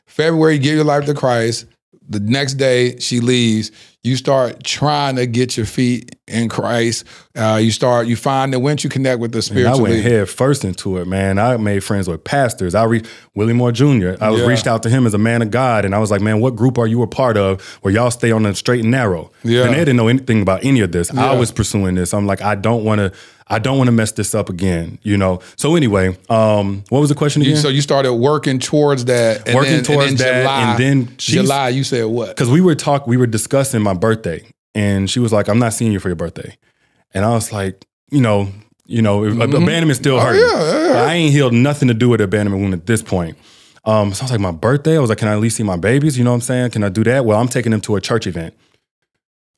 Speaker 1: February, you give your life to Christ. The next day she leaves, you start trying to get your feet in Christ. Uh, you start, you find that once you connect with the
Speaker 2: And I went head first into it, man. I made friends with pastors. I re- Willie Moore Jr. I was
Speaker 1: Yeah.
Speaker 2: reached out to him as a man of God, and I was like, man, what group are you a part of where y'all stay on the straight and narrow?
Speaker 1: Yeah.
Speaker 2: And they didn't know anything about any of this.
Speaker 1: Yeah.
Speaker 2: I was pursuing this. I'm like, I don't want to. I don't want to mess this up again, you know. So anyway, um, what was the question
Speaker 1: You-
Speaker 2: again?
Speaker 1: so you started working towards that. And
Speaker 2: Working
Speaker 1: then,
Speaker 2: towards
Speaker 1: and
Speaker 2: that,
Speaker 1: July,
Speaker 2: and then she's-
Speaker 1: July, you said what?
Speaker 2: because we were talk, we were discussing my birthday, and she was like, "I'm not seeing you for your birthday," and I was like, you know, you know, abandonment still
Speaker 1: Oh,
Speaker 2: hurt.
Speaker 1: yeah, yeah, yeah.
Speaker 2: I ain't healed nothing to do with abandonment wound at this point. Um, so I was like, my birthday. I was like, can I at least see my babies? You know what I'm saying? Can I do that? Well, I'm taking them to a church event.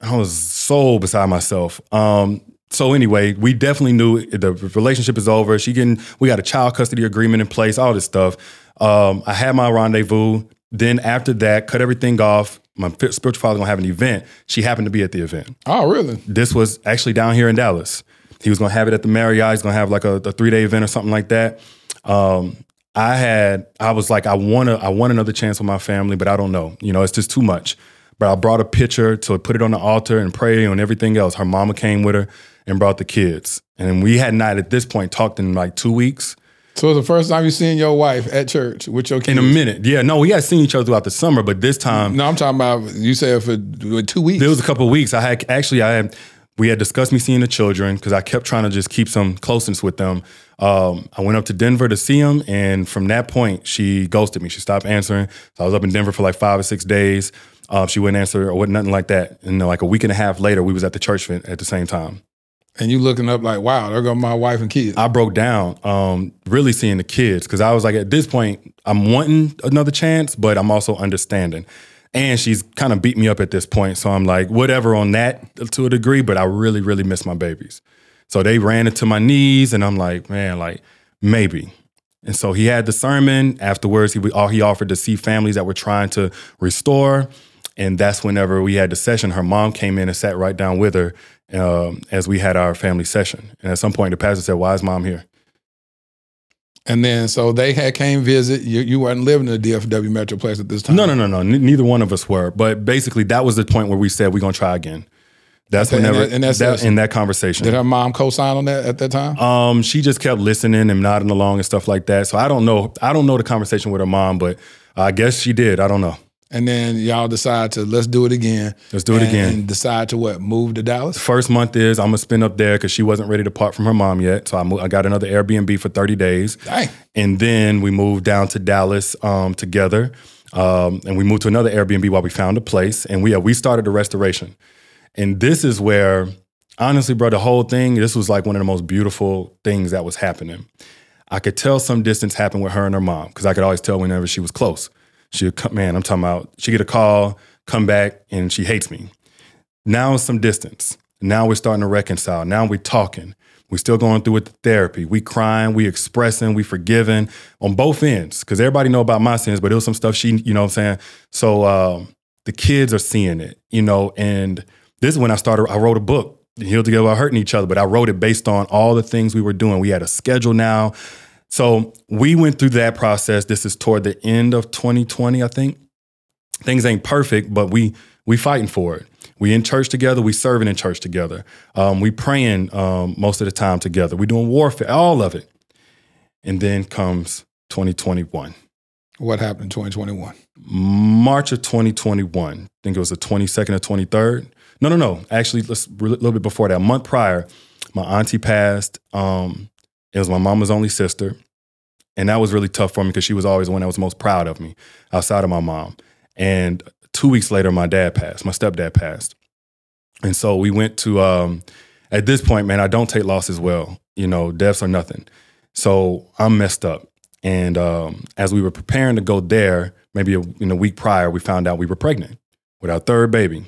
Speaker 2: I was so beside myself. Um, so anyway, we definitely knew the relationship is over. She getting, we got a child custody agreement in place, all this stuff. Um, I had my rendezvous. Then after that, cut everything off. My spiritual father gonna have an event. She happened to be at the event.
Speaker 1: Oh, really?
Speaker 2: This was actually down here in Dallas. He was gonna have it at the Marriott. He's gonna have like a, a three day event or something like that. Um, I had, I was like, I want to, I want another chance with my family, but I don't know. You know, it's just too much. But I brought a picture to put it on the altar and pray and everything else. Her mama came with her and brought the kids, and we had not at this point talked in like two weeks.
Speaker 1: So it was the first time you seen your wife at church with your kids.
Speaker 2: In a minute, yeah. No, we had seen each other throughout the summer, but this time,
Speaker 1: No, I'm talking about you said for two weeks.
Speaker 2: There was a couple of weeks. I had actually I had we had discussed me seeing the children because I kept trying to just keep some closeness with them. Um, I went up to Denver to see them, and from that point, she ghosted me. She stopped answering. So I was up in Denver for like five or six days. Uh, she wouldn't answer or what, nothing like that. And then like a week and a half later, we was at the church at the same time.
Speaker 1: And you looking up like, wow, there go my wife and kids.
Speaker 2: I broke down, um, really seeing the kids because I was like, at this point, I'm wanting another chance, but I'm also understanding. And she's kind of beat me up at this point. So I'm like, whatever on that to a degree, but I really, really miss my babies. So they ran into my knees, and I'm like, man, like maybe. And so he had the sermon. Afterwards, he all he offered to see families that were trying to restore. And that's whenever we had the session. Her mom came in and sat right down with her um, as we had our family session. And at some point, the pastor said, "Why is mom here?"
Speaker 1: And then so they had came visit. You you weren't living in the DFW Metroplex at this time.
Speaker 2: No, no, no, no. N- neither one of us were. But basically, that was the point where we said we're gonna try again. That's
Speaker 1: and
Speaker 2: whenever
Speaker 1: that- and that's-
Speaker 2: that, in that conversation.
Speaker 1: Did her mom co-sign on that at that time?
Speaker 2: Um, she just kept listening and nodding along and stuff like that. So I don't know. I don't know the conversation with her mom, but I guess she did. I don't know.
Speaker 1: And then y'all decide to let's do it again.
Speaker 2: Let's do it
Speaker 1: and-
Speaker 2: again.
Speaker 1: And decide to what? Move to Dallas.
Speaker 2: First month is I'm gonna spend up there because she wasn't ready to part from her mom yet. So I, mo- I got another Airbnb for 30 days,
Speaker 1: Dang.
Speaker 2: and then we moved down to Dallas um, together, um, and we moved to another Airbnb while we found a place, and we uh, we started the restoration. And this is where, honestly, bro, the whole thing, this was like one of the most beautiful things that was happening. I could tell some distance happened with her and her mom because I could always tell whenever she was close. She would come, man, I'm talking about, she get a call, come back, and she hates me. Now it's some distance. Now we're starting to reconcile. Now we're talking. We're still going through with the therapy. We crying, we expressing, we forgiving on both ends. Cause everybody know about my sins, but it was some stuff she, you know what I'm saying? So um, the kids are seeing it, you know, and this is when I started, I wrote a book, Healed Together Hurting Each Other, but I wrote it based on all the things we were doing. We had a schedule now. So we went through that process. This is toward the end of 2020, I think. Things ain't perfect, but we we fighting for it. We in church together. We serving in church together. Um, we praying um, most of the time together. We doing warfare, all of it. And then comes 2021.
Speaker 1: What happened in 2021?
Speaker 2: March of 2021. I think it was the 22nd or 23rd. No, no, no. Actually, let's a little bit before that. A month prior, my auntie passed. Um, it was my mama's only sister. And that was really tough for me because she was always the one that was most proud of me outside of my mom. And two weeks later, my dad passed. My stepdad passed. And so we went to, um, at this point, man, I don't take losses well. You know, deaths are nothing. So I'm messed up. And um, as we were preparing to go there, maybe a, in a week prior, we found out we were pregnant with our third baby.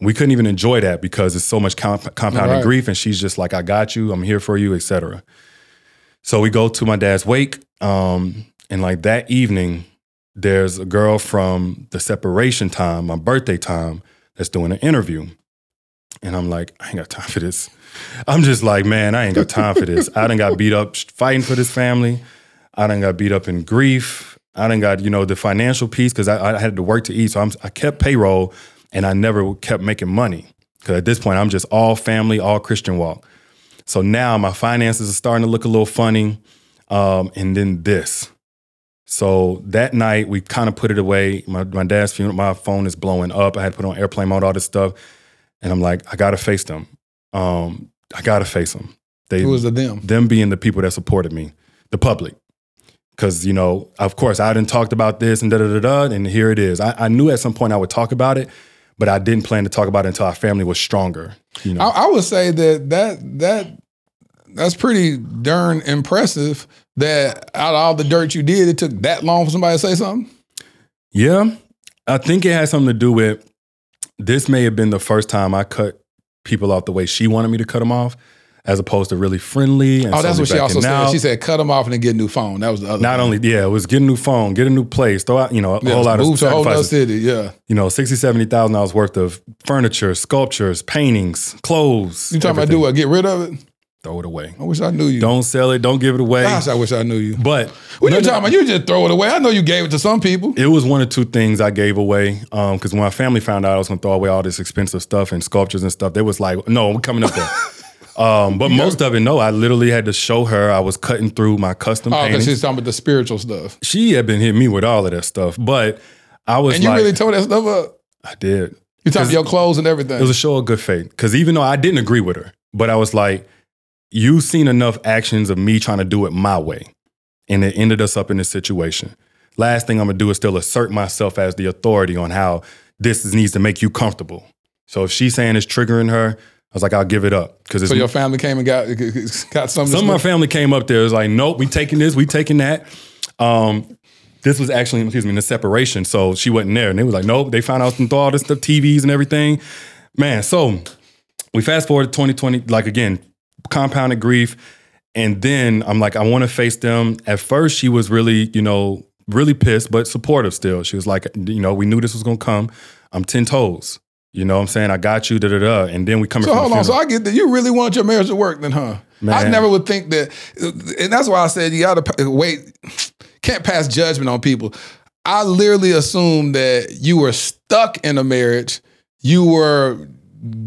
Speaker 2: We couldn't even enjoy that because it's so much comp- compounding
Speaker 1: Right.
Speaker 2: grief. And she's just like, I got you, I'm here for you, etc. So we go to my dad's wake. Um, and like that evening, there's a girl from the separation time, my birthday time, that's doing an interview. And I'm like, I ain't got time for this. I'm just like, man, I ain't got time for this. I done got beat up fighting for this family. I done got beat up in grief. I done got, you know, the financial piece because I, I had to work to eat. So I'm, I kept payroll and I never kept making money. Because at this point, I'm just all family, all Christian walk. So now my finances are starting to look a little funny. Um, and then this. So that night, we kind of put it away. My, my dad's funeral, my phone is blowing up. I had to put on airplane mode, all this stuff. And I'm like, I gotta face them. Um, I gotta face them. They,
Speaker 1: Who was the them?
Speaker 2: Them being the people that supported me, the public. Because, you know, of course, I didn't talked about this and da da da da, and here it is. I, I knew at some point I would talk about it, but I didn't plan to talk about it until our family was stronger. You know,
Speaker 1: I, I would say that that that that's pretty darn impressive. That out of all the dirt you did, it took that long for somebody to say something.
Speaker 2: Yeah, I think it has something to do with this. May have been the first time I cut people off the way she wanted me to cut them off, as opposed to really friendly. And
Speaker 1: oh, that's what she also said.
Speaker 2: out.
Speaker 1: She said, "Cut them off and then get a new phone." That was the other.
Speaker 2: Not
Speaker 1: thing.
Speaker 2: only, yeah, it was get a new phone, get a new place, throw out, you know, a
Speaker 1: Yeah,
Speaker 2: whole lot of
Speaker 1: move to a whole other city. Yeah,
Speaker 2: You know, sixty, seventy thousand dollars worth of furniture, sculptures, paintings, clothes.
Speaker 1: you talking about do what? Get rid of it?
Speaker 2: Throw it away.
Speaker 1: I wish I knew you.
Speaker 2: Don't sell it. Don't give it away.
Speaker 1: Gosh, I wish I knew you.
Speaker 2: But
Speaker 1: What you talking about? You just throw it away. I know you gave it to some people.
Speaker 2: It was one or two things I gave away. Um, because when my family found out I was going to throw away all this expensive stuff and sculptures and stuff, they was like, "No, we're coming up there." um, but most of it, no. I literally had to show her I was cutting through my custom
Speaker 1: Oh, because she's talking about the spiritual stuff.
Speaker 2: she had been hitting me with all of that stuff, but I was
Speaker 1: And you
Speaker 2: like,
Speaker 1: really tore that stuff up.
Speaker 2: I did.
Speaker 1: You
Speaker 2: 'Cause
Speaker 1: about your clothes and everything.
Speaker 2: It was a show of good faith. Because even though I didn't agree with her, but I was like, you've seen enough actions of me trying to do it my way. And it ended us up in this situation. Last thing I'm gonna do is still assert myself as the authority on how this needs to make you comfortable. So if she's saying it's triggering her, I was like, I'll give it up. Because
Speaker 1: so your family came and got got some.
Speaker 2: some of my family came up there. It was like, nope, we taking this, we taking that. Um, this was actually, excuse me, in the separation. So she wasn't there. And they was like, nope, they found out through all this stuff, TVs and everything. Man, so we fast forward to 2020, like again, compounded grief. And then I'm like, I want to face them. At first, she was really, you know, really pissed, but supportive still. She was like, you know, we knew this was gonna come. I'm 10 toes. You know what I'm saying? I got you, da da da. And then we come
Speaker 1: So hold on. So I get that you really want your marriage to work, then, huh? I never would think that, and that's why I said you got to wait. Can't pass judgment on people. I literally assumed that you were stuck in a marriage. You were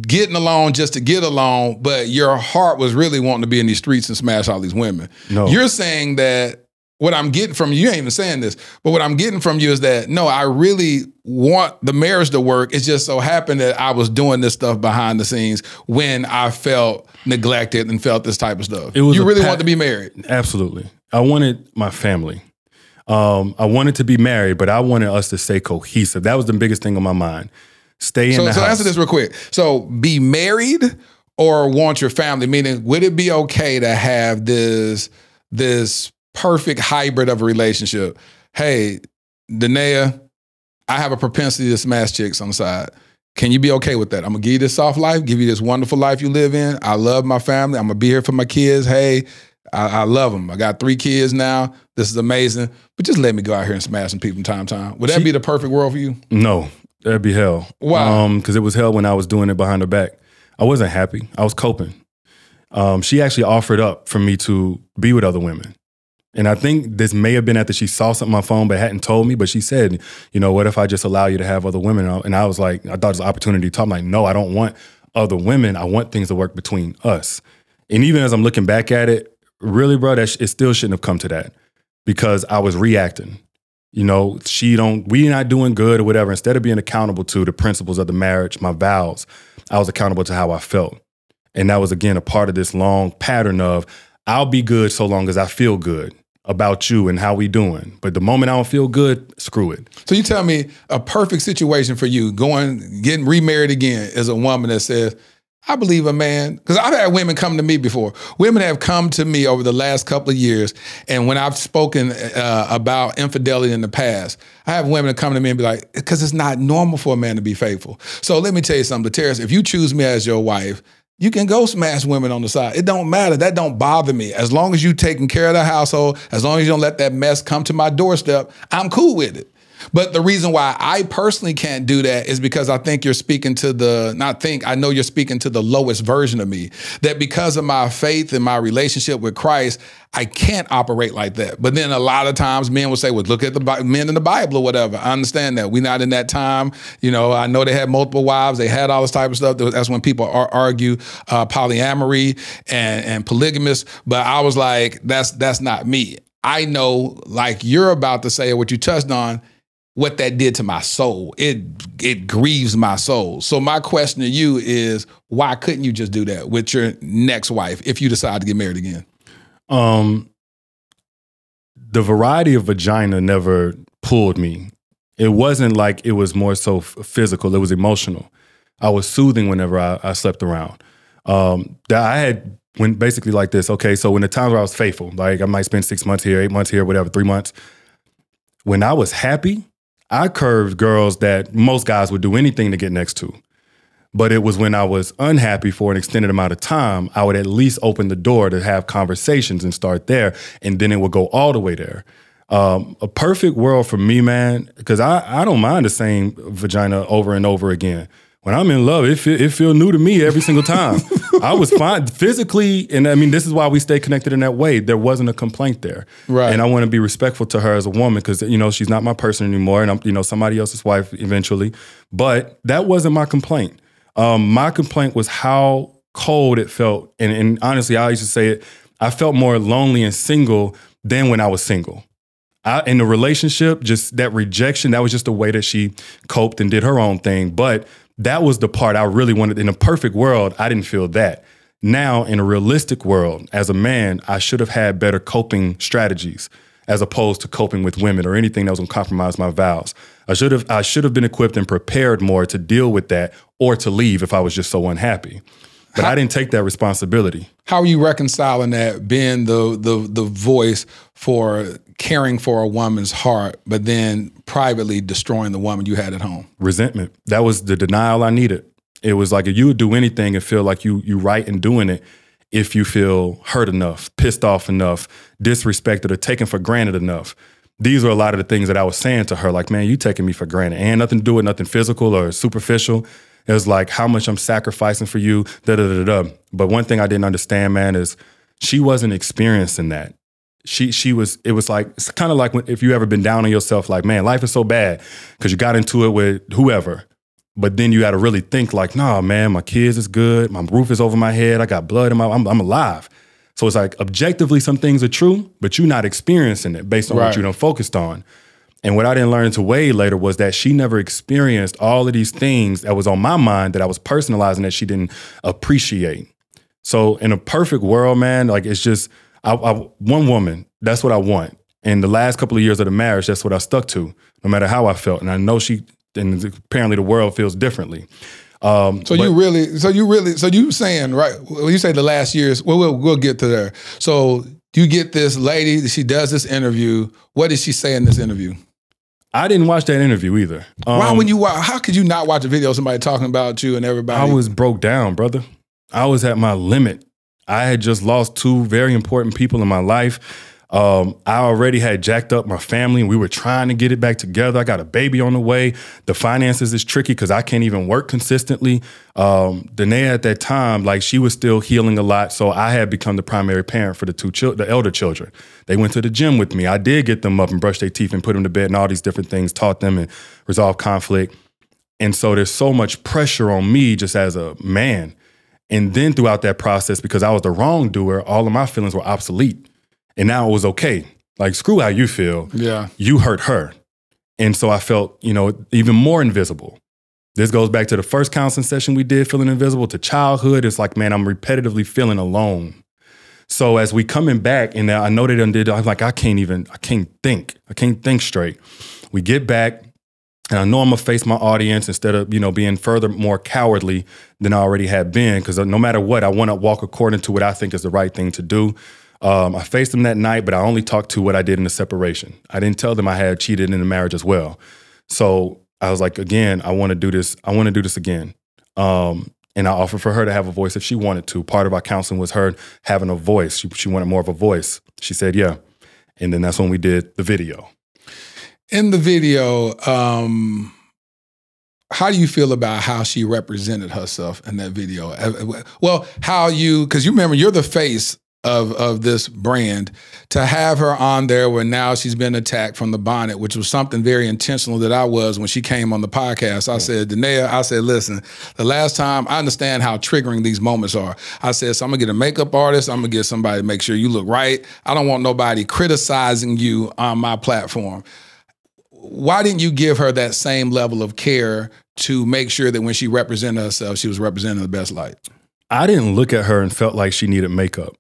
Speaker 1: getting along just to get along, but your heart was really wanting to be in these streets and smash all these women.
Speaker 2: No.
Speaker 1: You're saying that what I'm getting from you, you ain't even saying this, but what I'm getting from you is that no, I really want the marriage to work. It just so happened that I was doing this stuff behind the scenes when I felt neglected and felt this type of stuff.
Speaker 2: It was
Speaker 1: you really
Speaker 2: pa-
Speaker 1: want to be married.
Speaker 2: Absolutely. I wanted my family. Um, I wanted to be married, but I wanted us to stay cohesive. That was the biggest thing on my mind. Stay in
Speaker 1: So,
Speaker 2: the
Speaker 1: so
Speaker 2: house.
Speaker 1: answer this real quick. So be married or want your family? Meaning, would it be okay to have this this perfect hybrid of a relationship? Hey, Da'Naiia, I have a propensity to smash chicks on the side. Can you be okay with that? I'm gonna give you this soft life, give you this wonderful life you live in. I love my family. I'm gonna be here for my kids. Hey, I, I love them. I got three kids now. This is amazing. But just let me go out here and smash some people from time to time. Would that
Speaker 2: She-
Speaker 1: be the perfect world for you?
Speaker 2: No, that'd be hell.
Speaker 1: Why?
Speaker 2: Um, because it was hell when I was doing it behind her back. I wasn't happy. I was coping. Um, she actually offered up for me to be with other women. And I think this may have been after she saw something on my phone but hadn't told me. But she said, you know, what if I just allow you to have other women? And I was like, I thought it was an opportunity to talk. I'm like, no, I don't want other women. I want things to work between us. And even as I'm looking back at it, really, bro, that sh- it still shouldn't have come to that because I was reacting. You know, she don't, we not doing good or whatever. Instead of being accountable to the principles of the marriage, my vows, I was accountable to how I felt. And that was again a part of this long pattern of I'll be good so long as I feel good about you and how we doing. But the moment I don't feel good, screw it.
Speaker 1: So you tell me a perfect situation for you going getting remarried again is a woman that says, I believe a man, because I've had women come to me before. Women have come to me over the last couple of years, and when I've spoken uh, about infidelity in the past, I have women come to me and be like, because it's not normal for a man to be faithful. So let me tell you something, Terrence, if you choose me as your wife, you can go smash women on the side. It don't matter. That don't bother me. As long as you taking care of the household, as long as you don't let that mess come to my doorstep, I'm cool with it. But the reason why I personally can't do that is because I think you're speaking to the, not think, I know you're speaking to the lowest version of me. That because of my faith and my relationship with Christ, I can't operate like that. But then a lot of times men will say, well, look at the men in the Bible or whatever. I understand that. We're not in that time. You know, I know they had multiple wives, they had all this type of stuff. That's when people ar- argue uh, polyamory and, and polygamous. But I was like, that's that's not me. I know, like you're about to say, what you touched on, what that did to my soul. It it grieves my soul. So my question to you is, why couldn't you just do that with your next wife if you decide to get married again?
Speaker 2: Um, the variety of vagina never pulled me. It wasn't like it was more so physical. It was emotional. I was soothing whenever I, I slept around. Um, that I had when basically like this. Okay, so when the times where I was faithful, like I might spend six months here, eight months here, whatever, three months. When I was happy, I curved girls that most guys would do anything to get next to. But it was when I was unhappy for an extended amount of time, I would at least open the door to have conversations and start there. And then it would go all the way there. Um, a perfect world for me, man, because I, I don't mind the same vagina over and over again. When I'm in love, it feel, it feel new to me every single time. I was fine physically, and I mean, this is why we stay connected in that way. There wasn't a complaint there,
Speaker 1: Right.
Speaker 2: And I want to be respectful to her as a woman because you know she's not my person anymore, and I'm you know somebody else's wife eventually. But that wasn't my complaint. Um, my complaint was how cold it felt, and, and honestly, I used to say it. I felt more lonely and single than when I was single. I, in the relationship, just that rejection, that was just the way that she coped and did her own thing. But that was the part I really wanted. In a perfect world, I didn't feel that. Now, in a realistic world, as a man, I should have had better coping strategies as opposed to coping with women or anything that was going to compromise my vows. I should have I should have been equipped and prepared more to deal with that or to leave if I was just so unhappy. But I didn't take that responsibility.
Speaker 1: How are you reconciling that being the the the voice for caring for a woman's heart, but then privately destroying the woman you had at home?
Speaker 2: Resentment. That was the denial I needed. It was like if you would do anything and feel like you you right in doing it, if you feel hurt enough, pissed off enough, disrespected, or taken for granted enough. These were a lot of the things that I was saying to her, like, man, you taking me for granted. And nothing to do with nothing physical or superficial. It was like how much I'm sacrificing for you, da da da da. But one thing I didn't understand, man, is she wasn't experiencing that. She she was. It was like it's kind of like when, if you ever been down on yourself, like man, life is so bad because you got into it with whoever. But then you got to really think like, nah, man, my kids is good, my roof is over my head, I got blood in my, I'm, I'm alive. So it's like objectively, some things are true, but you're not experiencing it based on
Speaker 1: Right.
Speaker 2: what you done focused on. And what I didn't learn to way later was that she never experienced all of these things that was on my mind that I was personalizing that she didn't appreciate. So in a perfect world, man, like it's just I, I, one woman. That's what I want. And the last couple of years of the marriage, that's what I stuck to, no matter how I felt. And I know she, and apparently the world feels differently. Um,
Speaker 1: So
Speaker 2: but-
Speaker 1: you really, so you really, so you saying right? When you say the last years, well, we'll we'll get to there. So you get this lady, she does this interview. What did she say in this interview?
Speaker 2: I didn't watch that interview either.
Speaker 1: Why
Speaker 2: Um,
Speaker 1: would you? wa- How could you not watch a video of somebody talking about you and everybody?
Speaker 2: I was broke down, brother. I was at my limit. I had just lost two very important people in my life. Um, I already had jacked up my family and we were trying to get it back together. I got a baby on the way. The finances is tricky because I can't even work consistently. Um, Da'Naiia at that time, like she was still healing a lot. So I had become the primary parent for the two chil- the elder children. They went to the gym with me. I did get them up and brush their teeth and put them to bed and all these different things, taught them and resolve conflict. And so there's so much pressure on me just as a man. And then throughout that process, because I was the wrongdoer, all of my feelings were obsolete. And now it was okay. Like, screw how you feel.
Speaker 1: Yeah.
Speaker 2: You hurt her. And so I felt, you know, even more invisible. This goes back to the first counseling session we did, feeling invisible, to childhood. It's like, man, I'm repetitively feeling alone. So as we coming back, and I know they done did, I'm like, I can't even, I can't think. I can't think straight. We get back, and I know I'm gonna face my audience instead of, you know, being further more cowardly than I already had been. Cause no matter what, I wanna walk according to what I think is the right thing to do. Um, I faced them that night, but I only talked to what I did in the separation. I didn't tell them I had cheated in the marriage as well. So I was like, again, I wanna do this, I wanna do this again. Um, and I offered for her to have a voice if she wanted to. Part of our counseling was her having a voice. She, she wanted more of a voice. She said, yeah. And then that's when we did the video.
Speaker 1: in the video, um, how do you feel about how she represented herself in that video? Uh, Well, how you because you remember you're the face of of this brand to have her on there where now she's been attacked from the bonnet, which was something very intentional that I was when she came on the podcast. I said, Da'Naiia, I said, listen, the last time I understand how triggering these moments are. I said, so I'm gonna get a makeup artist, I'm gonna get somebody to make sure you look right. I don't want nobody criticizing you on my platform why didn't you give her that same level of care to make sure that when she represented herself, she was representing the best light?
Speaker 2: I didn't look at her and felt like she needed makeup.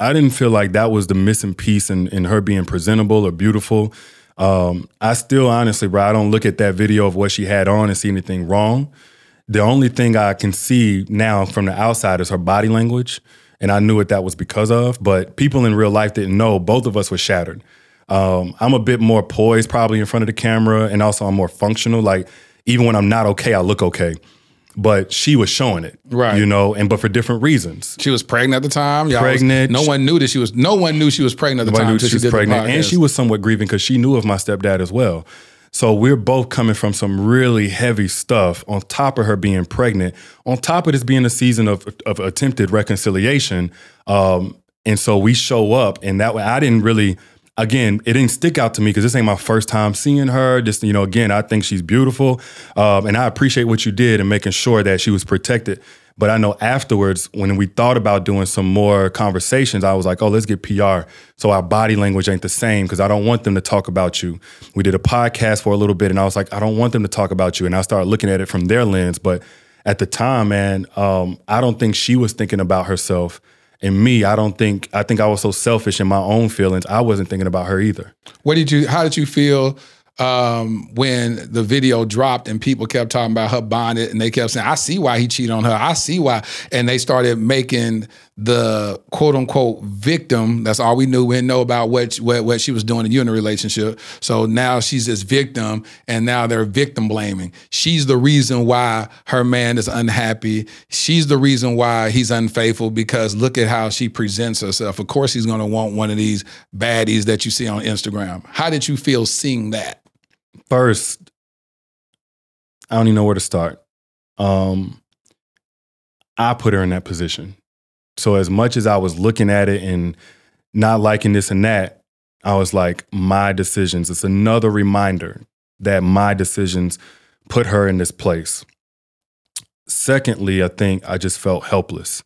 Speaker 2: I didn't feel like that was the missing piece in, in her being presentable or beautiful. Um, I still honestly, bro, I don't look at that video of what she had on and see anything wrong. The only thing I can see now from the outside is her body language. And I knew what that was because of. But people in real life didn't know both of us were shattered. Um, I'm a bit more poised probably in front of the camera. And also I'm more functional. Like even when I'm not okay, I look okay. But she was showing it.
Speaker 1: Right.
Speaker 2: You know, and but for different reasons.
Speaker 1: She was pregnant at the time. Y'all was-
Speaker 2: Pregnant.
Speaker 1: no one knew that she was. No one knew she was pregnant at the time
Speaker 2: knew she
Speaker 1: she
Speaker 2: was
Speaker 1: did
Speaker 2: pregnant, and she was somewhat grieving because she knew of my stepdad as well. So we're both coming from some really heavy stuff. On top of her being pregnant, on top of this being a season of of attempted reconciliation, um, and so we show up, and that way I didn't really. Again, it didn't stick out to me because this ain't my first time seeing her. Just you know, again, I think she's beautiful, um, and I appreciate what you did and making sure that she was protected. But I know afterwards, when we thought about doing some more conversations, I was like, oh, let's get PR. So our body language ain't the same because I don't want them to talk about you. We did a podcast for a little bit and I was like, I don't want them to talk about you. And I started looking at it from their lens. But at the time, man, um, I don't think she was thinking about herself. And me, I don't think, I think I was so selfish in my own feelings. I wasn't thinking about her either.
Speaker 1: What did you? How did you feel um, when the video dropped and people kept talking about her bonnet and they kept saying, I see why he cheated on her. I see why. And they started making the quote unquote victim. That's all we knew. We didn't know about what, what, what she was doing to you in a relationship. So now she's this victim and now they're victim blaming. She's the reason why her man is unhappy. She's the reason why he's unfaithful because look at how she presents herself. Of course, he's going to want one of these baddies that you see on Instagram. How did you feel seeing that?
Speaker 2: First, I don't even know where to start. Um, I put her in that position. So as much as I was looking at it and not liking this and that, I was like, my decisions. It's another reminder that my decisions put her in this place. Secondly, I think I just felt helpless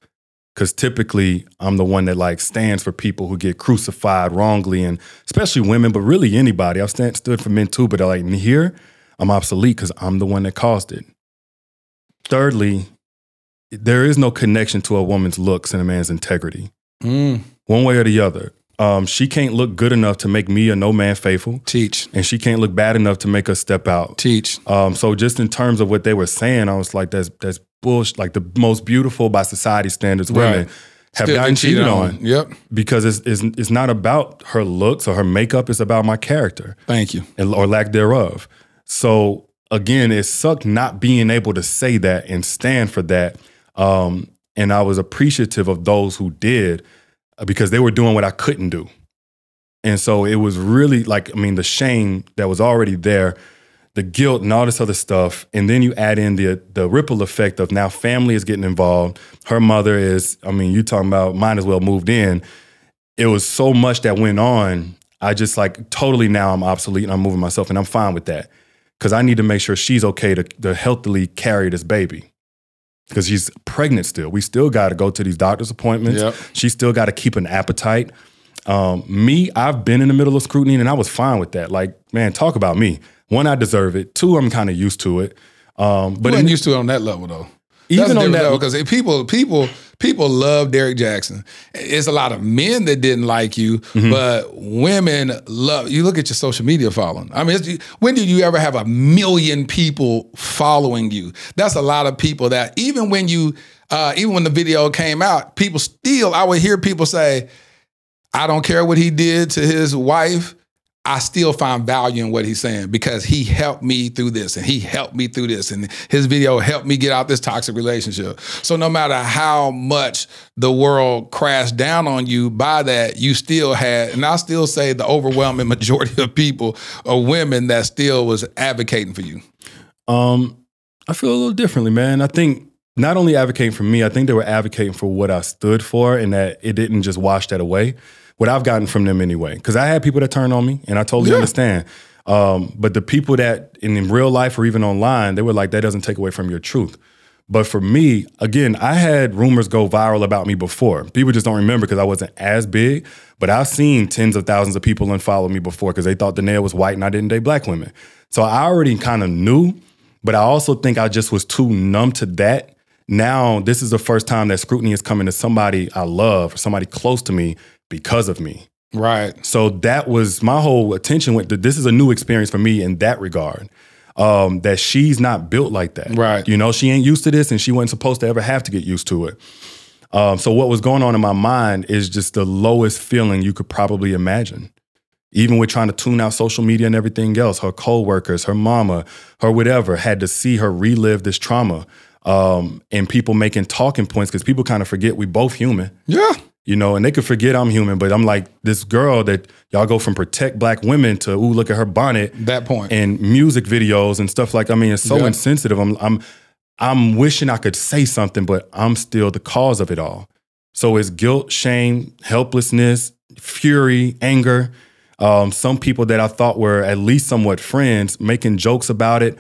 Speaker 2: because typically I'm the one that like stands for people who get crucified wrongly, and especially women, but really anybody. I've stand, stood for men too, but like here, I'm obsolete because I'm the one that caused it. Thirdly, there is no connection to a woman's looks and a man's integrity,
Speaker 1: mm.
Speaker 2: one way or the other. Um, she can't look good enough to make me a no man faithful.
Speaker 1: Teach.
Speaker 2: And she can't look bad enough to make us step out.
Speaker 1: Teach.
Speaker 2: Um, so just in terms of what they were saying, I was like, that's that's bullshit. Like the most beautiful by society standards women
Speaker 1: Right.
Speaker 2: have
Speaker 1: Still
Speaker 2: gotten
Speaker 1: cheated
Speaker 2: cheated
Speaker 1: on.
Speaker 2: on.
Speaker 1: Yep.
Speaker 2: Because it's, it's it's not about her looks or her makeup. It's about my character
Speaker 1: Thank you.
Speaker 2: and, or lack thereof. So again, it sucked not being able to say that and stand for that. Um, and I was appreciative of those who did uh, because they were doing what I couldn't do. And so it was really like, I mean, the shame that was already there, the guilt and all this other stuff. And then you add in the the ripple effect of now family is getting involved. Her mother is, I mean, you talking about might as well moved in. It was so much that went on. I just like totally now I'm obsolete and I'm moving myself and I'm fine with that. Cause I need to make sure she's okay to, to healthily carry this baby. Because she's pregnant still. We still got to go to these doctor's appointments.
Speaker 1: Yep.
Speaker 2: She still got to keep an appetite. Um, me, I've been in the middle of scrutiny and I was fine with that. Like, man, talk about me. One, I deserve it. Two, I'm kind of used to it. Um,
Speaker 1: But you
Speaker 2: in-
Speaker 1: used to it on that level though.
Speaker 2: Even on that-
Speaker 1: because people people people love Derrick Jaxn. It's a lot of men that didn't like you,
Speaker 2: Mm-hmm.
Speaker 1: but women love. You look at your social media following. I mean, it's, when did you ever have a million people following you? That's a lot of people. That even when you uh, even when the video came out, people still. I would hear people say, "I don't care what he did to his wife." I still find value in what he's saying because he helped me through this and he helped me through this and his video helped me get out this toxic relationship. So no matter how much the world crashed down on you by that, you still had, and I still say the overwhelming majority of people are women that still was advocating for you.
Speaker 2: Um, I feel a little differently, man. I think not only advocating for me, I think they were advocating for what I stood for and that it didn't just wash that away. What I've gotten from them anyway. Because I had people that turned on me and I totally
Speaker 1: Yeah.
Speaker 2: understand. Um, but the people that in, in real life or even online, they were like, that doesn't take away from your truth. But for me, again, I had rumors go viral about me before. People just don't remember because I wasn't as big. But I've seen tens of thousands of people unfollow me before because they thought Da'Naiia was white and I didn't date black women. So I already kind of knew, but I also think I just was too numb to that. Now, this is the first time that scrutiny is coming to somebody I love or somebody close to me because of me.
Speaker 1: Right.
Speaker 2: So that was my whole attention went to this is a new experience for me in that regard. Um, that she's not built like that.
Speaker 1: Right.
Speaker 2: You know, she ain't used to this and she wasn't supposed to ever have to get used to it. Um, so what was going on in my mind is just the lowest feeling you could probably imagine. Even with trying to tune out social media and everything else, her coworkers, her mama, her whatever, had to see her relive this trauma. Um, and people making talking points because people kind of forget we both human
Speaker 1: Yeah.
Speaker 2: You know, and they could forget I'm human, but I'm like this girl that y'all go from protect black women to ooh, look at her bonnet
Speaker 1: That point.
Speaker 2: and music videos and stuff like. I mean, it's so
Speaker 1: Yeah.
Speaker 2: insensitive. I'm, I'm, I'm wishing I could say something, but I'm still the cause of it all. So it's guilt, shame, helplessness, fury, anger. Um, some people that I thought were at least somewhat friends making jokes about it.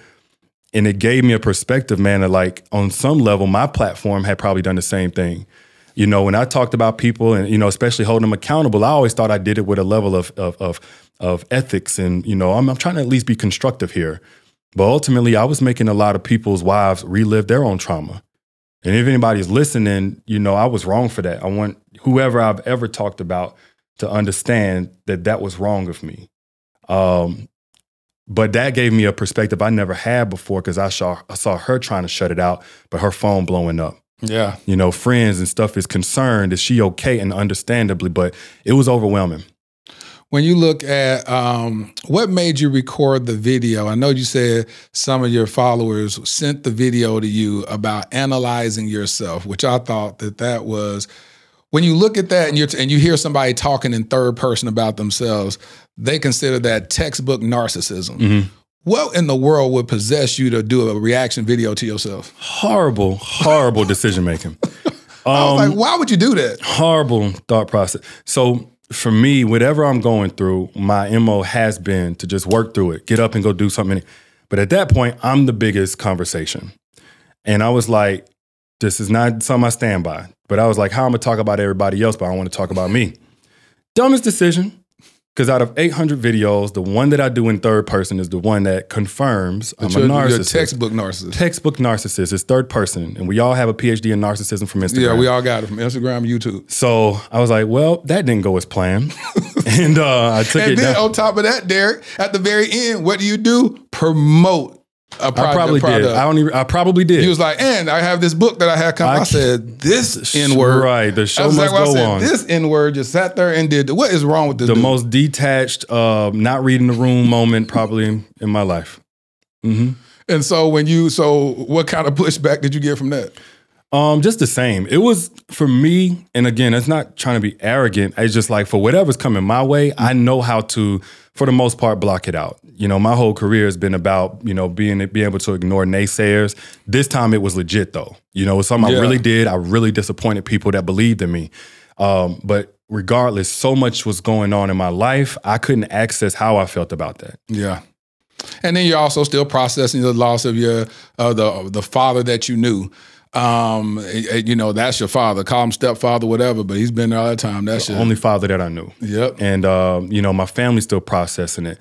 Speaker 2: And it gave me a perspective, man, that like on some level, my platform had probably done the same thing. You know, when I talked about people and, you know, especially holding them accountable, I always thought I did it with a level of of of, of ethics and, you know, I'm, I'm trying to at least be constructive here. But ultimately, I was making a lot of people's wives relive their own trauma. And if anybody's listening, you know, I was wrong for that. I want whoever I've ever talked about to understand that that was wrong of me. Um, But that gave me a perspective I never had before because I saw I saw her trying to shut it out, but her phone blowing up.
Speaker 1: Yeah.
Speaker 2: You know, friends and stuff is concerned. Is she okay? And understandably, but it was overwhelming.
Speaker 1: When you look at um, what made you record the video, I know you said some of your followers sent the video to you about analyzing yourself, which I thought that that was when you look at that and you and you hear somebody talking in third person about themselves, they consider that textbook narcissism.
Speaker 2: Mm-hmm.
Speaker 1: What in the world would possess you to do a reaction video to yourself?
Speaker 2: Horrible, horrible decision making.
Speaker 1: I was
Speaker 2: Um,
Speaker 1: like, why would you do that?
Speaker 2: horrible thought process. So for me, whatever I'm going through, my MO has been to just work through it, get up and go do something. But at that point, I'm the biggest conversation. And I was like, this is not something I stand by. But I was like, how am I gonna talk about everybody else, but I don't want to talk about me? Dumbest decision. Because out of 800 videos, the one that I do in third person is the one that confirms I'm a narcissist.
Speaker 1: you're a textbook narcissist.
Speaker 2: Textbook narcissist is third person, and we all have a PhD in narcissism from Instagram.
Speaker 1: Yeah, we all got it from Instagram, YouTube.
Speaker 2: So I was like, well, that didn't go as planned. and uh, I took
Speaker 1: and
Speaker 2: it And
Speaker 1: then
Speaker 2: down.
Speaker 1: on top of that, Derrick, at the very end, what do you do? Promote a product.
Speaker 2: I probably did. I don't even. I probably did.
Speaker 1: He was like, and I have this book that I had come. I,
Speaker 2: I
Speaker 1: said, this N word.
Speaker 2: Right. The show must
Speaker 1: exactly what
Speaker 2: go
Speaker 1: I said.
Speaker 2: on.
Speaker 1: This N word just sat there and did. What is wrong with this
Speaker 2: the
Speaker 1: dude?
Speaker 2: most detached, uh, not reading the room moment probably in, in my life. Mm-hmm.
Speaker 1: and so when you, so what kind of pushback did you get from that?
Speaker 2: Um, just the same. It was for me, and again, it's not trying to be arrogant. It's just like for whatever's coming my way, I know how to, for the most part, block it out. You know, my whole career has been about you know being being able to ignore naysayers. This time it was legit though. You know, it's something
Speaker 1: Yeah.
Speaker 2: I really did. I really disappointed people that believed in me. Um, but regardless, so much was going on in my life. I couldn't access how I felt about that.
Speaker 1: Yeah. And then you're also still processing the loss of your uh, the the father that you knew. Um, you know that's your father. Call him stepfather, whatever. But he's been there all the time. That's
Speaker 2: the
Speaker 1: your
Speaker 2: only father that I knew.
Speaker 1: Yep.
Speaker 2: And um, you know, my family's still processing it.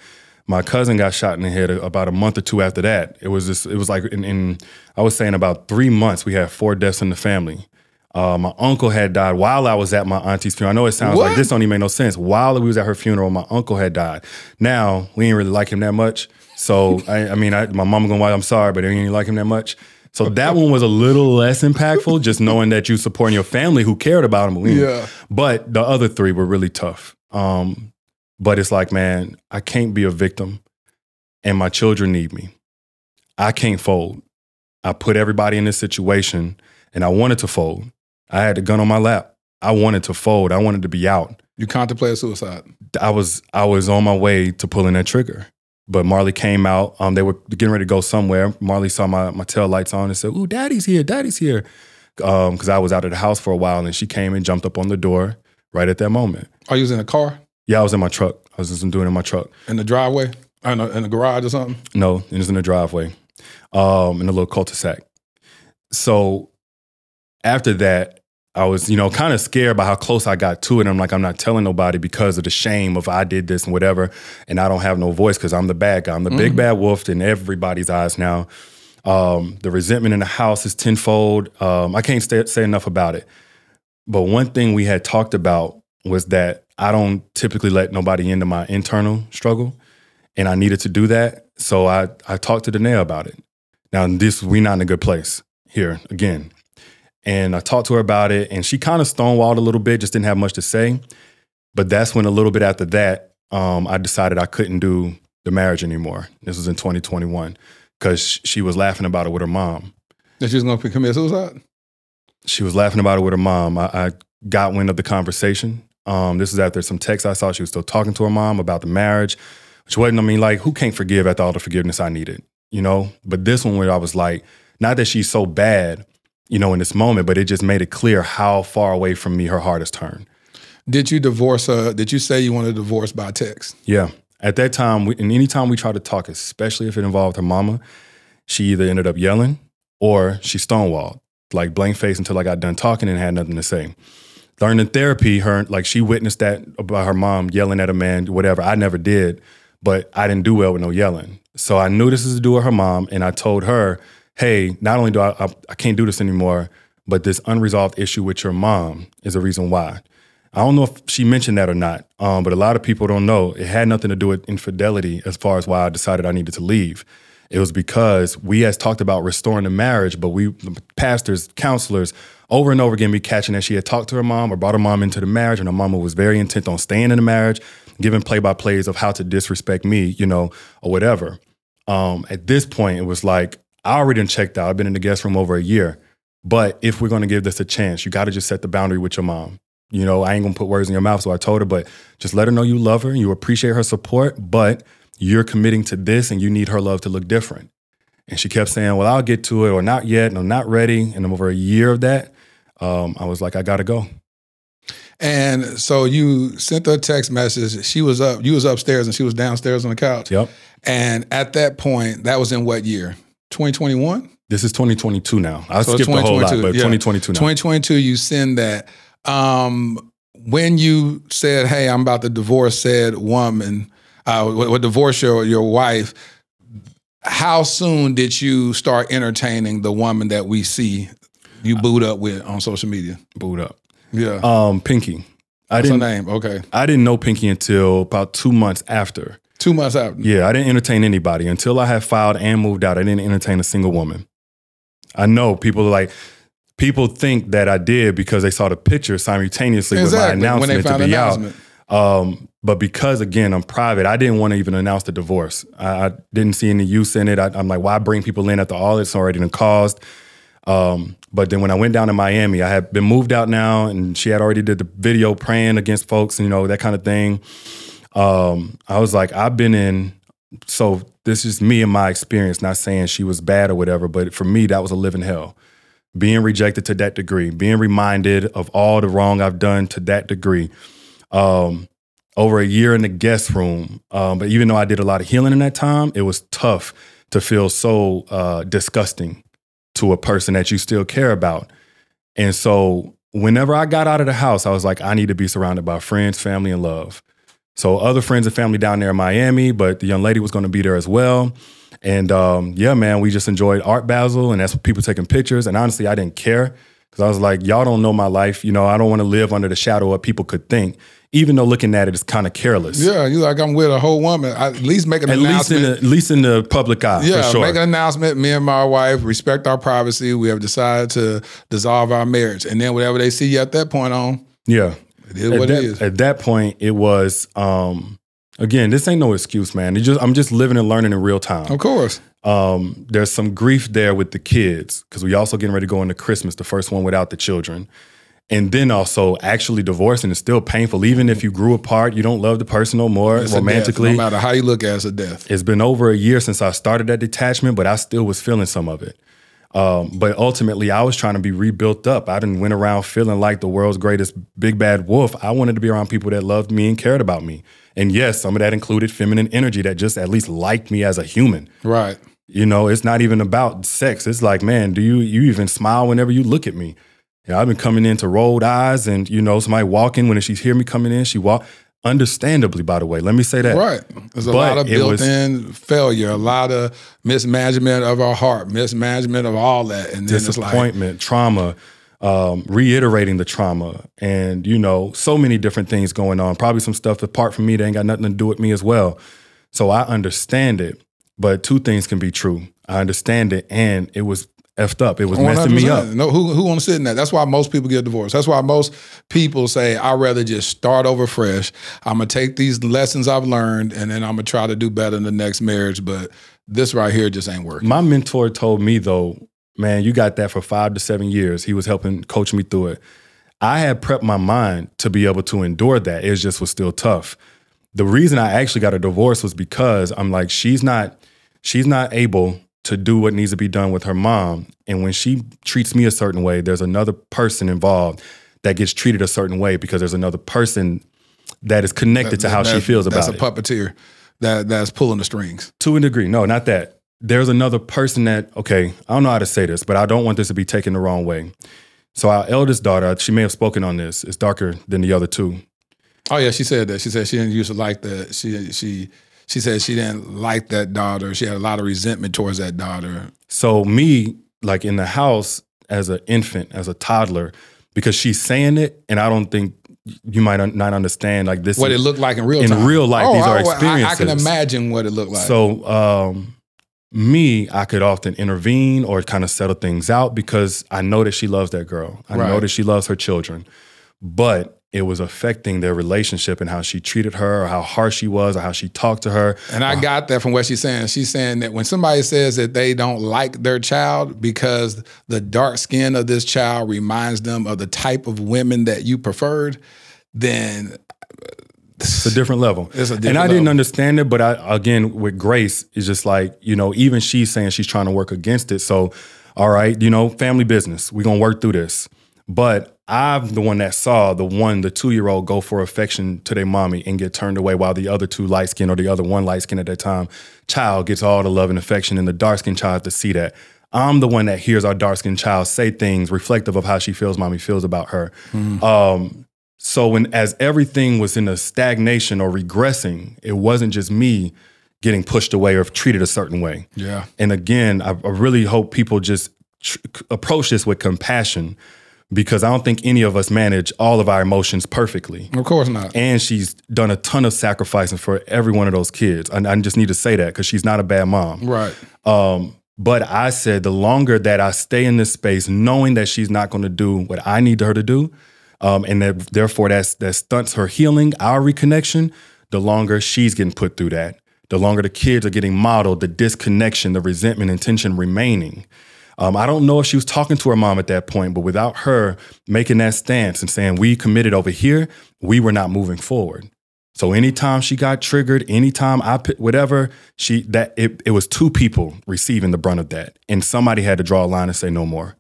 Speaker 2: My cousin got shot in the head about a month or two after that. It was just, it was like in, in I was saying about three months we had four deaths in the family. Uh, my uncle had died while I was at my auntie's funeral. I know it sounds
Speaker 1: What?
Speaker 2: like this don't even make no sense. While we was at her funeral, my uncle had died. Now we ain't really like him that much. So I, I mean, I, my mama gonna why I'm sorry, but I ain't like him that much. So that one was a little less impactful, just knowing that you supporting your family who cared about him.
Speaker 1: Yeah.
Speaker 2: But the other three were really tough. Um, but it's like, man, I can't be a victim, and my children need me. I can't fold. I put everybody in this situation, and I wanted to fold. I had the gun on my lap. I wanted to fold. I wanted to be out.
Speaker 1: you contemplated suicide.
Speaker 2: I was I was on my way to pulling that trigger. But Marley came out. Um, they were getting ready to go somewhere. Marley saw my my tail lights on and said, "Ooh, Daddy's here! Daddy's here!" Because I was out of the house for a while, and she came and jumped up on the door right at that moment.
Speaker 1: Are you was in a car
Speaker 2: Yeah, I was in my truck. I was just doing it in my truck.
Speaker 1: in the driveway, in the, in the garage or something?
Speaker 2: No, it was in the driveway, um, in a little cul-de-sac. So after that, I was, you know, kind of scared by how close I got to it. I'm like, I'm not telling nobody because of the shame of I did this and whatever, and I don't have no voice because I'm the bad guy. I'm the big bad wolf in everybody's eyes now. Um, the resentment in the house is tenfold. Um, I can't stay, say enough about it. But one thing we had talked about was that I don't typically let nobody into my internal struggle, and I needed to do that. So I I talked to Da'Naiia about it. Now this we're not in a good place here again, and I talked to her about it, and she kind of stonewalled a little bit, just didn't have much to say. But that's when a little bit after that, um, I decided I couldn't do the marriage anymore. This was in 2021 because she was laughing about it with her mom.
Speaker 1: That she was going to commit suicide?
Speaker 2: She was laughing about it with her mom. I, I got wind of the conversation. Um, this was after some texts I saw. She was still talking to her mom about the marriage, which wasn't, I mean, like, who can't forgive after all the forgiveness I needed, you know? But this one where I was like, not that she's so bad, you know, in this moment, but it just made it clear how far away from me her heart has turned.
Speaker 1: Did you divorce her? Did you say you wanted a divorce by text?
Speaker 2: Yeah. At that time, we, and anytime we tried to talk, especially if it involved her mama, she either ended up yelling or she stonewalled, like blank face until I got done talking and had nothing to say. Learned in therapy, her like she witnessed that about her mom yelling at a man, whatever. I never did, but I didn't do well with no yelling. So I knew this is to do with her mom, and I told her, "Hey, not only do I, I I can't do this anymore, but this unresolved issue with your mom is a reason why." I don't know if she mentioned that or not, um, but a lot of people don't know. It had nothing to do with infidelity as far as why I decided I needed to leave. It was because we has talked about restoring the marriage, but we pastors, counselors, over and over again, be catching that she had talked to her mom or brought her mom into the marriage, and her mama was very intent on staying in the marriage, giving play by plays of how to disrespect me, you know, or whatever. Um, at this point, it was like I already done checked out. I've been in the guest room over a year, but if we're going to give this a chance, you got to just set the boundary with your mom. You know, I ain't gonna put words in your mouth, so I told her, but just let her know you love her and you appreciate her support, but you're committing to this and you need her love to look different. And she kept saying, Well, I'll get to it, or not yet, and I'm not ready. And I'm over a year of that, um, I was like, I gotta go.
Speaker 1: And so you sent her a text message. She was up, you was upstairs and she was downstairs on the couch.
Speaker 2: Yep.
Speaker 1: And at that point, that was in what year? 2021?
Speaker 2: This is 2022 now. I so skipped the whole lot, but yeah. 2022 now.
Speaker 1: 2022, you send that. Um, when you said, Hey, I'm about to divorce said woman, uh, would divorce your your wife. How soon did you start entertaining the woman that we see you boot up with on social media?
Speaker 2: Boot up.
Speaker 1: Yeah.
Speaker 2: Um, Pinky.
Speaker 1: I What's didn't, her name? Okay.
Speaker 2: I didn't know Pinky until about two months after.
Speaker 1: Two months out.
Speaker 2: Yeah, I didn't entertain anybody until I had filed and moved out. I didn't entertain a single woman. I know people are like, people think that I did because they saw the picture simultaneously exactly. with my announcement to be out. Um, but because again, I'm private, I didn't want to even announce the divorce. I, I didn't see any use in it. I, am like, why bring people in after all it's already been caused? Um, but then when I went down to Miami, I had been moved out now, and she had already did the video praying against folks, and you know, that kind of thing. Um, I was like, I've been in. So this is me and my experience. Not saying she was bad or whatever, but for me, that was a living hell. Being rejected to that degree, being reminded of all the wrong I've done to that degree um, over a year in the guest room. Um, but even though I did a lot of healing in that time, it was tough to feel so uh, disgusting to a person that you still care about. And so whenever I got out of the house, I was like, I need to be surrounded by friends, family, and love. So other friends and family down there in Miami, but the young lady was going to be there as well. And um, yeah, man, we just enjoyed Art Basel, and that's people taking pictures. And honestly, I didn't care because I was like, y'all don't know my life. You know, I don't want to live under the shadow of what people could think even though looking at it is kind of careless.
Speaker 1: Yeah, you like I'm with a whole woman. I, at least make an
Speaker 2: at
Speaker 1: announcement.
Speaker 2: Least in the, at least in the public eye.
Speaker 1: Yeah,
Speaker 2: sure.
Speaker 1: make an announcement. Me and my wife respect our privacy. We have decided to dissolve our marriage, and then whatever they see you at that point on.
Speaker 2: Yeah,
Speaker 1: it is
Speaker 2: at
Speaker 1: what
Speaker 2: that,
Speaker 1: it is.
Speaker 2: At that point, it was. um Again, this ain't no excuse, man. It just I'm just living and learning in real time.
Speaker 1: Of course.
Speaker 2: Um, there's some grief there with the kids because we also getting ready to go into Christmas, the first one without the children and then also actually divorcing is still painful. Even if you grew apart, you don't love the person no more
Speaker 1: it's
Speaker 2: romantically.
Speaker 1: No matter how you look at it, it's a death.
Speaker 2: It's been over a year since I started that detachment, but I still was feeling some of it. Um, but ultimately, I was trying to be rebuilt up. I didn't went around feeling like the world's greatest big bad wolf. I wanted to be around people that loved me and cared about me. And yes, some of that included feminine energy that just at least liked me as a human.
Speaker 1: Right.
Speaker 2: You know, it's not even about sex. It's like, man, do you you even smile whenever you look at me? Yeah, I've been coming in to rolled eyes, and you know, somebody walking when she hear me coming in, she walk. Understandably, by the way, let me say that.
Speaker 1: Right. There's a but lot of built-in failure, a lot of mismanagement of our heart, mismanagement of all that, and then
Speaker 2: disappointment,
Speaker 1: like,
Speaker 2: trauma, um, reiterating the trauma, and you know, so many different things going on. Probably some stuff apart from me that ain't got nothing to do with me as well. So I understand it, but two things can be true. I understand it, and it was effed up. It was 100%. messing me up.
Speaker 1: No, who who want to sit in that? That's why most people get divorced. That's why most people say, "I'd rather just start over fresh. I'm gonna take these lessons I've learned, and then I'm gonna try to do better in the next marriage." But this right here just ain't working.
Speaker 2: My mentor told me though, man, you got that for five to seven years. He was helping coach me through it. I had prepped my mind to be able to endure that. It just was still tough. The reason I actually got a divorce was because I'm like, she's not, she's not able to do what needs to be done with her mom. And when she treats me a certain way, there's another person involved that gets treated a certain way because there's another person that is connected that, to how she feels about
Speaker 1: it. That's a puppeteer that that's pulling the strings.
Speaker 2: To a degree. No, not that. There's another person that, okay, I don't know how to say this, but I don't want this to be taken the wrong way. So our eldest daughter, she may have spoken on this, is darker than the other two.
Speaker 1: Oh yeah, she said that. She said she didn't used to like that. She she she said she didn't like that daughter. She had a lot of resentment towards that daughter.
Speaker 2: So me, like in the house as an infant, as a toddler, because she's saying it, and I don't think you might un- not understand like this
Speaker 1: what
Speaker 2: is-
Speaker 1: it looked like in real life.
Speaker 2: in
Speaker 1: time.
Speaker 2: real life.
Speaker 1: Oh,
Speaker 2: these are
Speaker 1: I- I-
Speaker 2: experiences.
Speaker 1: I, can imagine what it looked like.
Speaker 2: So, um, me, I could often intervene or kind of settle things out because I know that she loves that girl. I know that she loves her children, but it was affecting their relationship and how she treated her, or how harsh she was, or how she talked to her.
Speaker 1: And I uh, got that from what she's saying. She's saying that when somebody says that they don't like their child because the dark skin of this child reminds them of the type of women that you preferred, then
Speaker 2: It's a different level.
Speaker 1: It's a
Speaker 2: and
Speaker 1: different
Speaker 2: I didn't understand it, but I again with Grace, it's just like, you know, even she's saying she's trying to work against it. So, all right, you know, family business. We're gonna work through this. But I'm the one that saw the one, the two year old go for affection to their mommy and get turned away while the other two light skin or the other one light skin at that time child gets all the love and affection and the dark skinned child to see that. I'm the one that hears our dark skinned child say things reflective of how she feels mommy feels about her. Um, so when as everything was in a stagnation or regressing, it wasn't just me getting pushed away or treated a certain way.
Speaker 1: Yeah.
Speaker 2: And again, I, I really hope people just tr- approach this with compassion because I don't think any of us manage all of our emotions perfectly.
Speaker 1: of course not.
Speaker 2: And she's done a ton of sacrificing for every one of those kids. And I just need to say that because she's not a bad mom.
Speaker 1: Right.
Speaker 2: Um, but I said the longer that I stay in this space, knowing that she's not going to do what I need her to do, um, and that therefore that's that stunts her healing, our reconnection, the longer she's getting put through that, the longer the kids are getting modeled, the disconnection, the resentment and tension remaining. Um, I don't know if she was talking to her mom at that point, but without her making that stance and saying, we committed over here, we were not moving forward. So anytime she got triggered, anytime I put whatever, she that it, it was two people receiving the brunt of that. And somebody had to draw a line and say no more.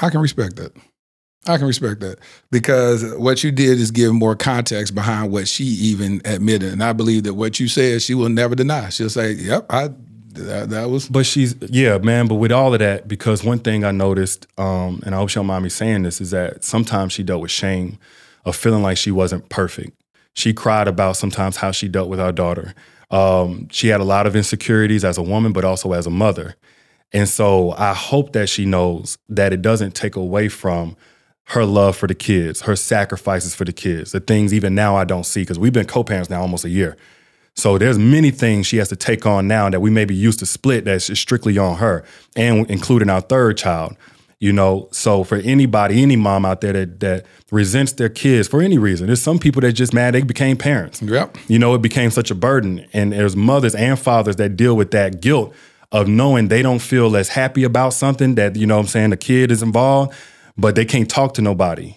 Speaker 1: I can respect that. I can respect that because what you did is give more context behind what she even admitted, and I believe that what you said she will never deny. She'll say, "Yep, I that, that was."
Speaker 2: But she's yeah, man. But with all of that, because one thing I noticed, um, and I hope she don't mind me saying this, is that sometimes she dealt with shame of feeling like she wasn't perfect. She cried about sometimes how she dealt with our daughter. Um, she had a lot of insecurities as a woman, but also as a mother. And so I hope that she knows that it doesn't take away from her love for the kids, her sacrifices for the kids, the things even now I don't see because we've been co-parents now almost a year. So there's many things she has to take on now that we maybe used to split that's just strictly on her, and including our third child. You know, so for anybody, any mom out there that that resents their kids for any reason, there's some people that just mad they became parents.
Speaker 1: Yep.
Speaker 2: You know, it became such a burden, and there's mothers and fathers that deal with that guilt of knowing they don't feel as happy about something that you know what I'm saying the kid is involved, but they can't talk to nobody.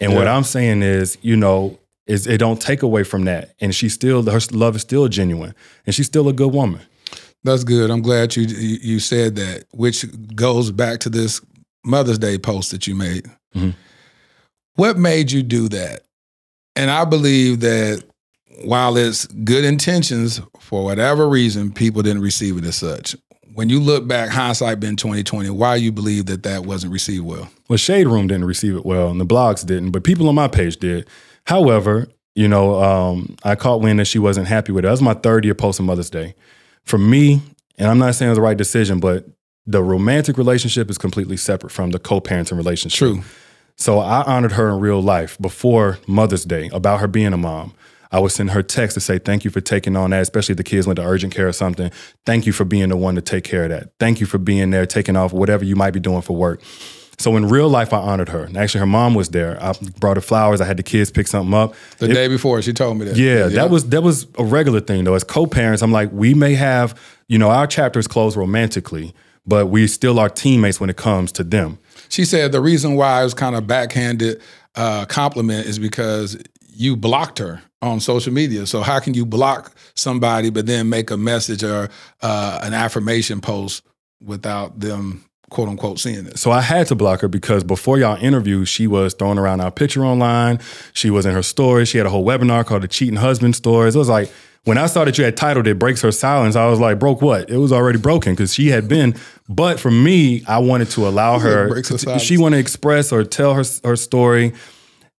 Speaker 2: And what I'm saying is, you know, is it don't take away from that. And she still her love is still genuine, and she's still a good woman.
Speaker 1: That's good. I'm glad you you said that, which goes back to this Mother's Day post that you made.
Speaker 2: Mhm.
Speaker 1: What made you do that? And I believe that while it's good intentions, for whatever reason, people didn't receive it as such. When you look back, hindsight been 2020, why you believe that that wasn't received well?
Speaker 2: Well, Shade Room didn't receive it well, and the blogs didn't, but people on my page did. However, you know, um, I caught wind that she wasn't happy with it. That was my third year posting Mother's Day. For me, and I'm not saying it was the right decision, but the romantic relationship is completely separate from the co-parenting relationship.
Speaker 1: True.
Speaker 2: So I honored her in real life before Mother's Day about her being a mom. I would send her text to say, Thank you for taking on that, especially if the kids went to urgent care or something. Thank you for being the one to take care of that. Thank you for being there, taking off whatever you might be doing for work. So in real life, I honored her. And actually, her mom was there. I brought her flowers. I had the kids pick something up.
Speaker 1: The
Speaker 2: It-
Speaker 1: day before, she told me that.
Speaker 2: yeah, that was that was a regular thing though. As co-parents, I'm like, we may have, you know, our chapters close romantically, but we still are teammates when it comes to them.
Speaker 1: She said the reason why it was kind of backhanded uh, compliment is because you blocked her on social media. So how can you block somebody but then make a message or uh, an affirmation post without them quote unquote seeing it?
Speaker 2: So I had to block her because before y'all interview, she was throwing around our picture online. She was in her story. She had a whole webinar called the Cheating Husband Stories. It was like when I saw that you had titled it "Breaks Her Silence," I was like, "Broke what?" It was already broken because she had been. But for me, I wanted to allow her.
Speaker 1: Her
Speaker 2: to- she want to express or tell her her story.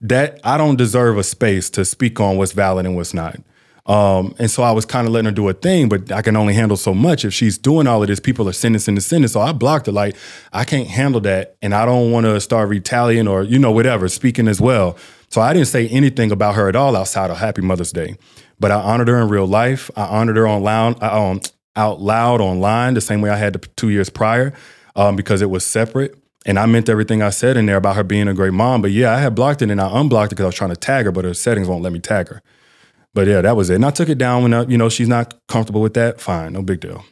Speaker 2: That I don't deserve a space to speak on what's valid and what's not. Um, and so I was kind of letting her do a thing, but I can only handle so much. If she's doing all of this, people are sending, sending, sending. So I blocked her. Like, I can't handle that. And I don't want to start retaliating or, you know, whatever, speaking as well. So I didn't say anything about her at all outside of Happy Mother's Day. But I honored her in real life. I honored her on loud, um, out loud online the same way I had the two years prior um, because it was separate. And I meant everything I said in there about her being a great mom. But yeah, I had blocked it and I unblocked it because I was trying to tag her, but her settings won't let me tag her. But yeah, that was it. And I took it down when I, you know she's not comfortable with that. Fine, no big deal.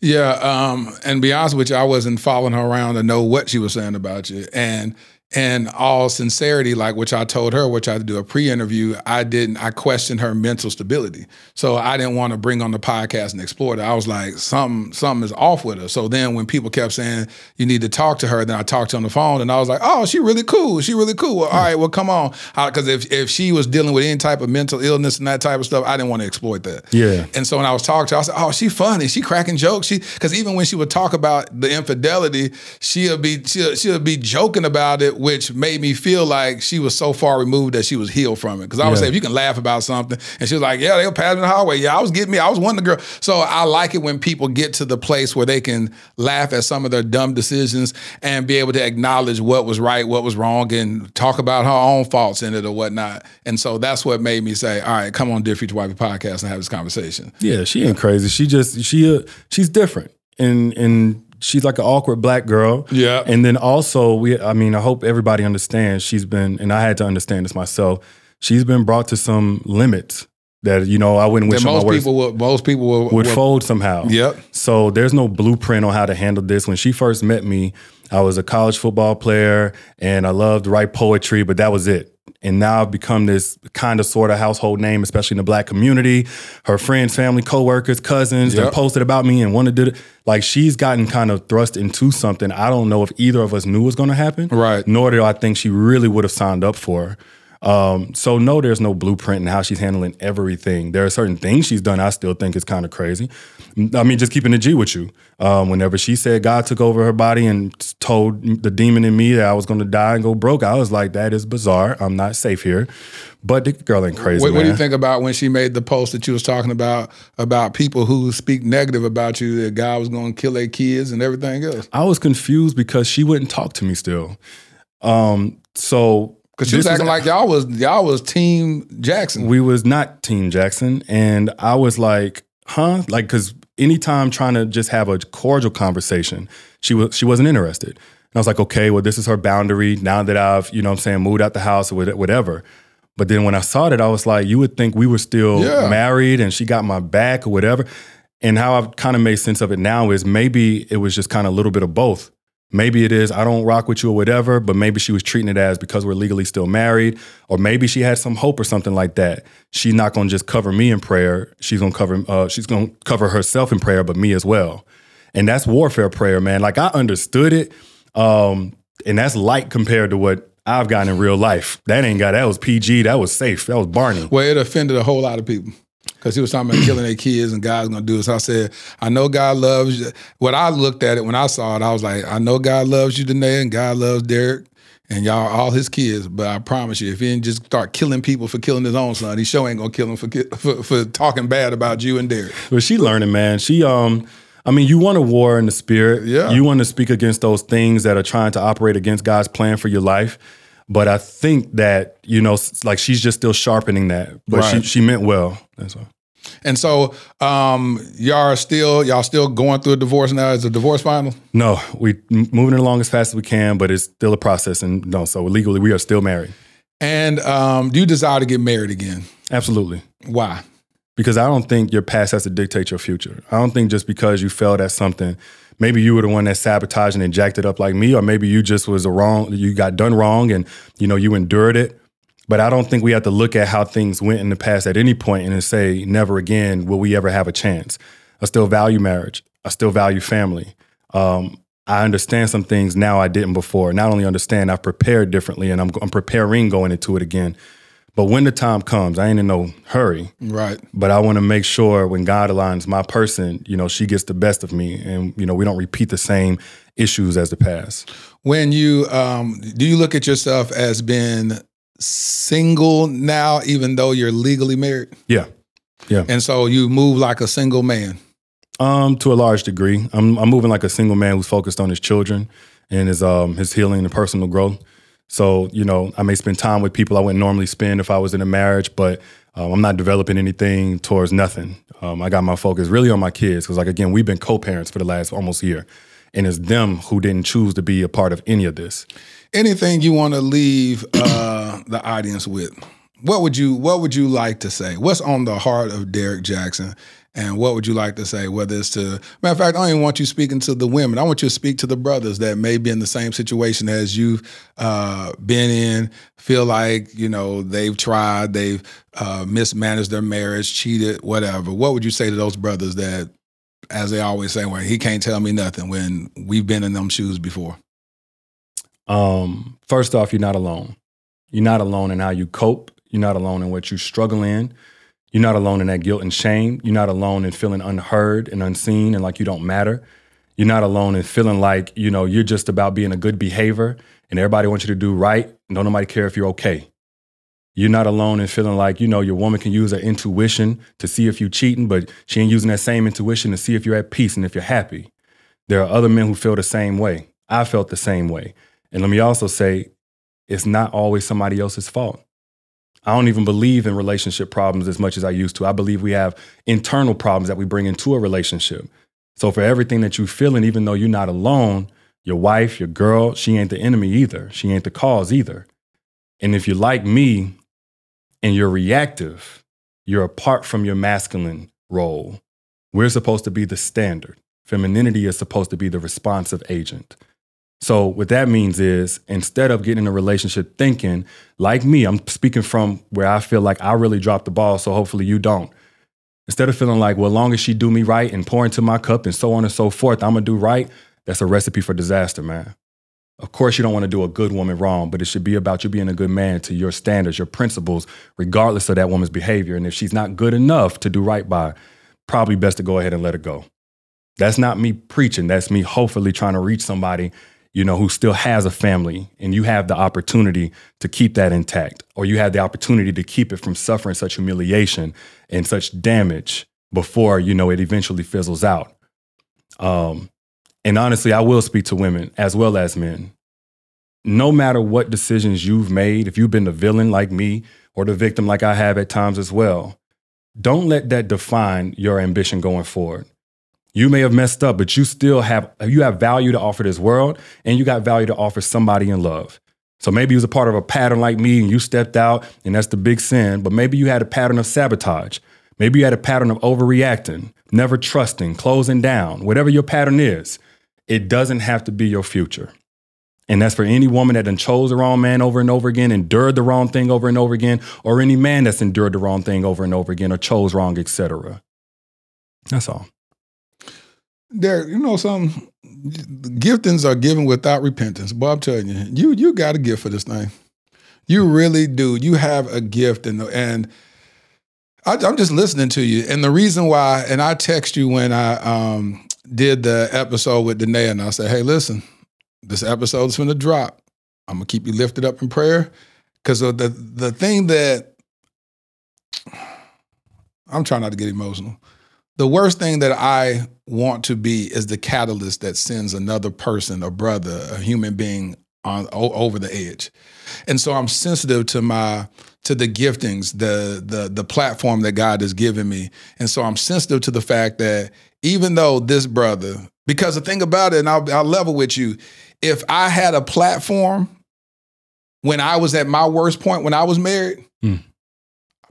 Speaker 1: Yeah, um, and be honest with you, I wasn't following her around to know what she was saying about you. And in all sincerity, like which I told her, which I had to do a pre-interview, I didn't. I questioned her mental stability, so I didn't want to bring on the podcast and explore it. I was like, something, something is off with her. So then, when people kept saying you need to talk to her, then I talked to her on the phone, and I was like, oh, she really cool. She really cool. Well, all right, well, come on, because if if she was dealing with any type of mental illness and that type of stuff, I didn't want to exploit that.
Speaker 2: Yeah.
Speaker 1: And so when I was talking to her, I said, oh, she funny. She cracking jokes. She because even when she would talk about the infidelity, she'll be she'll, she'll be joking about it which made me feel like she was so far removed that she was healed from it. Because I would
Speaker 2: Yeah.
Speaker 1: say, if you can laugh about something, and she was like, "Yeah, they were passing the hallway. Yeah, I was getting me. I was one of the girl." So I like it when people get to the place where they can laugh at some of their dumb decisions and be able to acknowledge what was right, what was wrong, and talk about her own faults in it or whatnot. And so that's what made me say, "All right, come on, Dear Future Wifey podcast and have this conversation."
Speaker 2: Yeah, she ain't crazy. She just she uh, she's different, and and she's like an awkward black girl.
Speaker 1: Yeah.
Speaker 2: And then also we, I mean, I hope everybody understands. She's been, and I had to understand this myself. She's been brought to some limits that you know I wouldn't wish
Speaker 1: That most people would, most people would,
Speaker 2: would
Speaker 1: would-
Speaker 2: fold somehow.
Speaker 1: Yep.
Speaker 2: So there's no blueprint on how to handle this. When she first met me, I was a college football player and I loved to write poetry, but that was it. And now I've become this kind of sort of household name, especially in the black community. Her friends, family, coworkers, cousins, they posted about me and wanted to like she's gotten kind of thrust into something. I don't know if either of us knew was gonna happen.
Speaker 1: Right.
Speaker 2: Nor do I think she really would have signed up for. Um, so no, there's no blueprint in how she's handling everything. There are certain things she's done I still think is kind of crazy. I mean, just keeping the G with you. Um, whenever she said God took over her body and told the demon in me that I was going to die and go broke, I was like, that is bizarre. I'm not safe here. But the girl ain't crazy.
Speaker 1: What, what do you think about when she made the post that you was talking about about people who speak negative about you that God was going to kill their kids and everything else?
Speaker 2: I was confused because she wouldn't talk to me still. Um, so
Speaker 1: Because she was acting like y'all was y'all was Team Jackson.
Speaker 2: we was not Team Jackson, and I was like, huh? Like, because anytime trying to just have a cordial conversation, she was she wasn't interested. And I was like, okay, well, this is her boundary. Now that I've, you know, what I'm saying, moved out the house or whatever. But then when I saw that, I was like, you would think we were still
Speaker 1: Yeah.
Speaker 2: married, and she got my back or whatever. And how I've kind of made sense of it now is maybe it was just kind of a little bit of both. Maybe it is I don't rock with you or whatever, but maybe she was treating it as because we're legally still married, or maybe she had some hope or something like that. She's not to just cover me in prayer. She's to cover uh, she's to cover herself in prayer, but me as well. And that's warfare prayer, man. Like I understood it, um, and that's light compared to what I've gotten in real life. That ain't got that was PG. That was safe. That was Barney.
Speaker 1: Well, it offended a whole lot of people because he was talking about killing their kids and God's to do it. So I said, I know God loves you. What I looked at it when I saw it, I was like, I know God loves you, Da'Naiia, and God loves Derrick. And y'all all his kids, but I promise you, if he didn't just start killing people for killing his own son, he sure ain't gonna kill him for, for for talking bad about you and Derrick.
Speaker 2: But she learning, man. She um I mean, you want a war in the spirit.
Speaker 1: Yeah.
Speaker 2: You want to speak against those things that are trying to operate against God's plan for your life. But I think that, you know, like she's just still sharpening that. But she
Speaker 1: Right.
Speaker 2: she meant well. That's all.
Speaker 1: And so, um, y'all are still y'all still going through a divorce now. Is the divorce final?
Speaker 2: No, we moving along as fast as we can, but it's still a process. And no, so legally we are still married.
Speaker 1: And um, do you desire to get married again?
Speaker 2: Absolutely.
Speaker 1: Why?
Speaker 2: because I don't think your past has to dictate your future. I don't think just because you failed at something, maybe you were the one that sabotaged and jacked it up like me, or maybe you just was a wrong, you got done wrong and you know you endured it. But I don't think we have to look at how things went in the past at any point and say, never again will we ever have a chance. I still value marriage. I still value family. Um, I understand some things now I didn't before. Not only understand, I've prepared differently and I'm, I'm preparing going into it again. But when the time comes, I ain't in no hurry.
Speaker 1: Right.
Speaker 2: But I want to make sure when God aligns my person, you know, she gets the best of me, and you know, we don't repeat the same issues as the past.
Speaker 1: When you um, do you look at yourself as being single now, even though you're legally married?
Speaker 2: Yeah, yeah.
Speaker 1: And so you move like a single man.
Speaker 2: Um, to a large degree, I'm I'm moving like a single man who's focused on his children and his um his healing and personal growth. So, you know, I may spend time with people I wouldn't normally spend if I was in a marriage, but um, I'm not developing anything towards nothing. Um, I got my focus really on my kids because, like, again, we've been co parents for the last almost year. And it's them who didn't choose to be a part of any of this.
Speaker 1: Anything you want to leave uh, the audience with? What would you What would you like to say? What's on the heart of Derrick Jaxn and what would you like to say? Whether it's to matter of fact, I don't even want you speaking to the women. I want you to speak to the brothers that may be in the same situation as you've uh, been in. Feel like you know they've tried, they've uh, mismanaged their marriage, cheated, whatever. What would you say to those brothers that, as they always say, "Well, he can't tell me nothing," when we've been in them shoes before?
Speaker 2: Um, first off, you're not alone. You're not alone in how you cope. You're not alone in what you struggle in. You're not alone in that guilt and shame. You're not alone in feeling unheard and unseen and like you don't matter. You're not alone in feeling like, you know, you're just about being a good behavior and everybody wants you to do right and don't nobody care if you're okay. You're not alone in feeling like, you know, your woman can use her intuition to see if you're cheating, but she ain't using that same intuition to see if you're at peace and if you're happy. There are other men who feel the same way. I felt the same way. And let me also say, it's not always somebody else's fault. I don't even believe in relationship problems as much as I used to. I believe we have internal problems that we bring into a relationship. So for everything that you're feeling, even though you're not alone, your wife, your girl, she ain't the enemy either. She ain't the cause either. And if you're like me and you're reactive, you're apart from your masculine role. We're supposed to be the standard. Femininity is supposed to be the responsive agent. So what that means is instead of getting in a relationship thinking like me, I'm speaking from where I feel like I really dropped the ball, so hopefully you don't. Instead of feeling like, well, long as she do me right and pour into my cup and so on and so forth, I'm gonna do right. That's a recipe for disaster, man. Of course, you don't want to do a good woman wrong, but it should be about you being a good man to your standards, your principles, regardless of that woman's behavior. And if she's not good enough to do right by, probably best to go ahead and let her go. That's not me preaching. That's me hopefully trying to reach somebody you know, who still has a family and you have the opportunity to keep that intact, or you have the opportunity to keep it from suffering such humiliation and such damage before, you know, it eventually fizzles out. Um, and honestly, I will speak to women as well as men. No matter what decisions you've made, if you've been the villain like me or the victim like I have at times as well, don't let that define your ambition going forward. You may have messed up, but you still have you have value to offer this world and you got value to offer somebody in love. So maybe you was a part of a pattern like me and you stepped out and that's the big sin, but maybe you had a pattern of sabotage. Maybe you had a pattern of overreacting, never trusting, closing down, whatever your pattern is. It doesn't have to be your future. And that's for any woman that done chose the wrong man over and over again, endured the wrong thing over and over again, or any man that's endured the wrong thing over and over again, or chose wrong, etc. That's all.
Speaker 1: Derrick, you know some giftings are given without repentance. But I'm telling you, you you got a gift for this thing. You really do. You have a gift, and and I, am just listening to you. And the reason why, and I text you when I um, did the episode with Da'Naiia, and I said, "Hey, listen, this episode is going to drop. I'm gonna keep you lifted up in prayer because the the thing that I'm trying not to get emotional the worst thing that I want to be is the catalyst that sends another person, a brother, a human being on over the edge. And so I'm sensitive to my to the giftings, the the the platform that God has given me. And so I'm sensitive to the fact that even though this brother, because the thing about it, and I'll, I'll level with you, if I had a platform when I was at my worst point when I was married, mm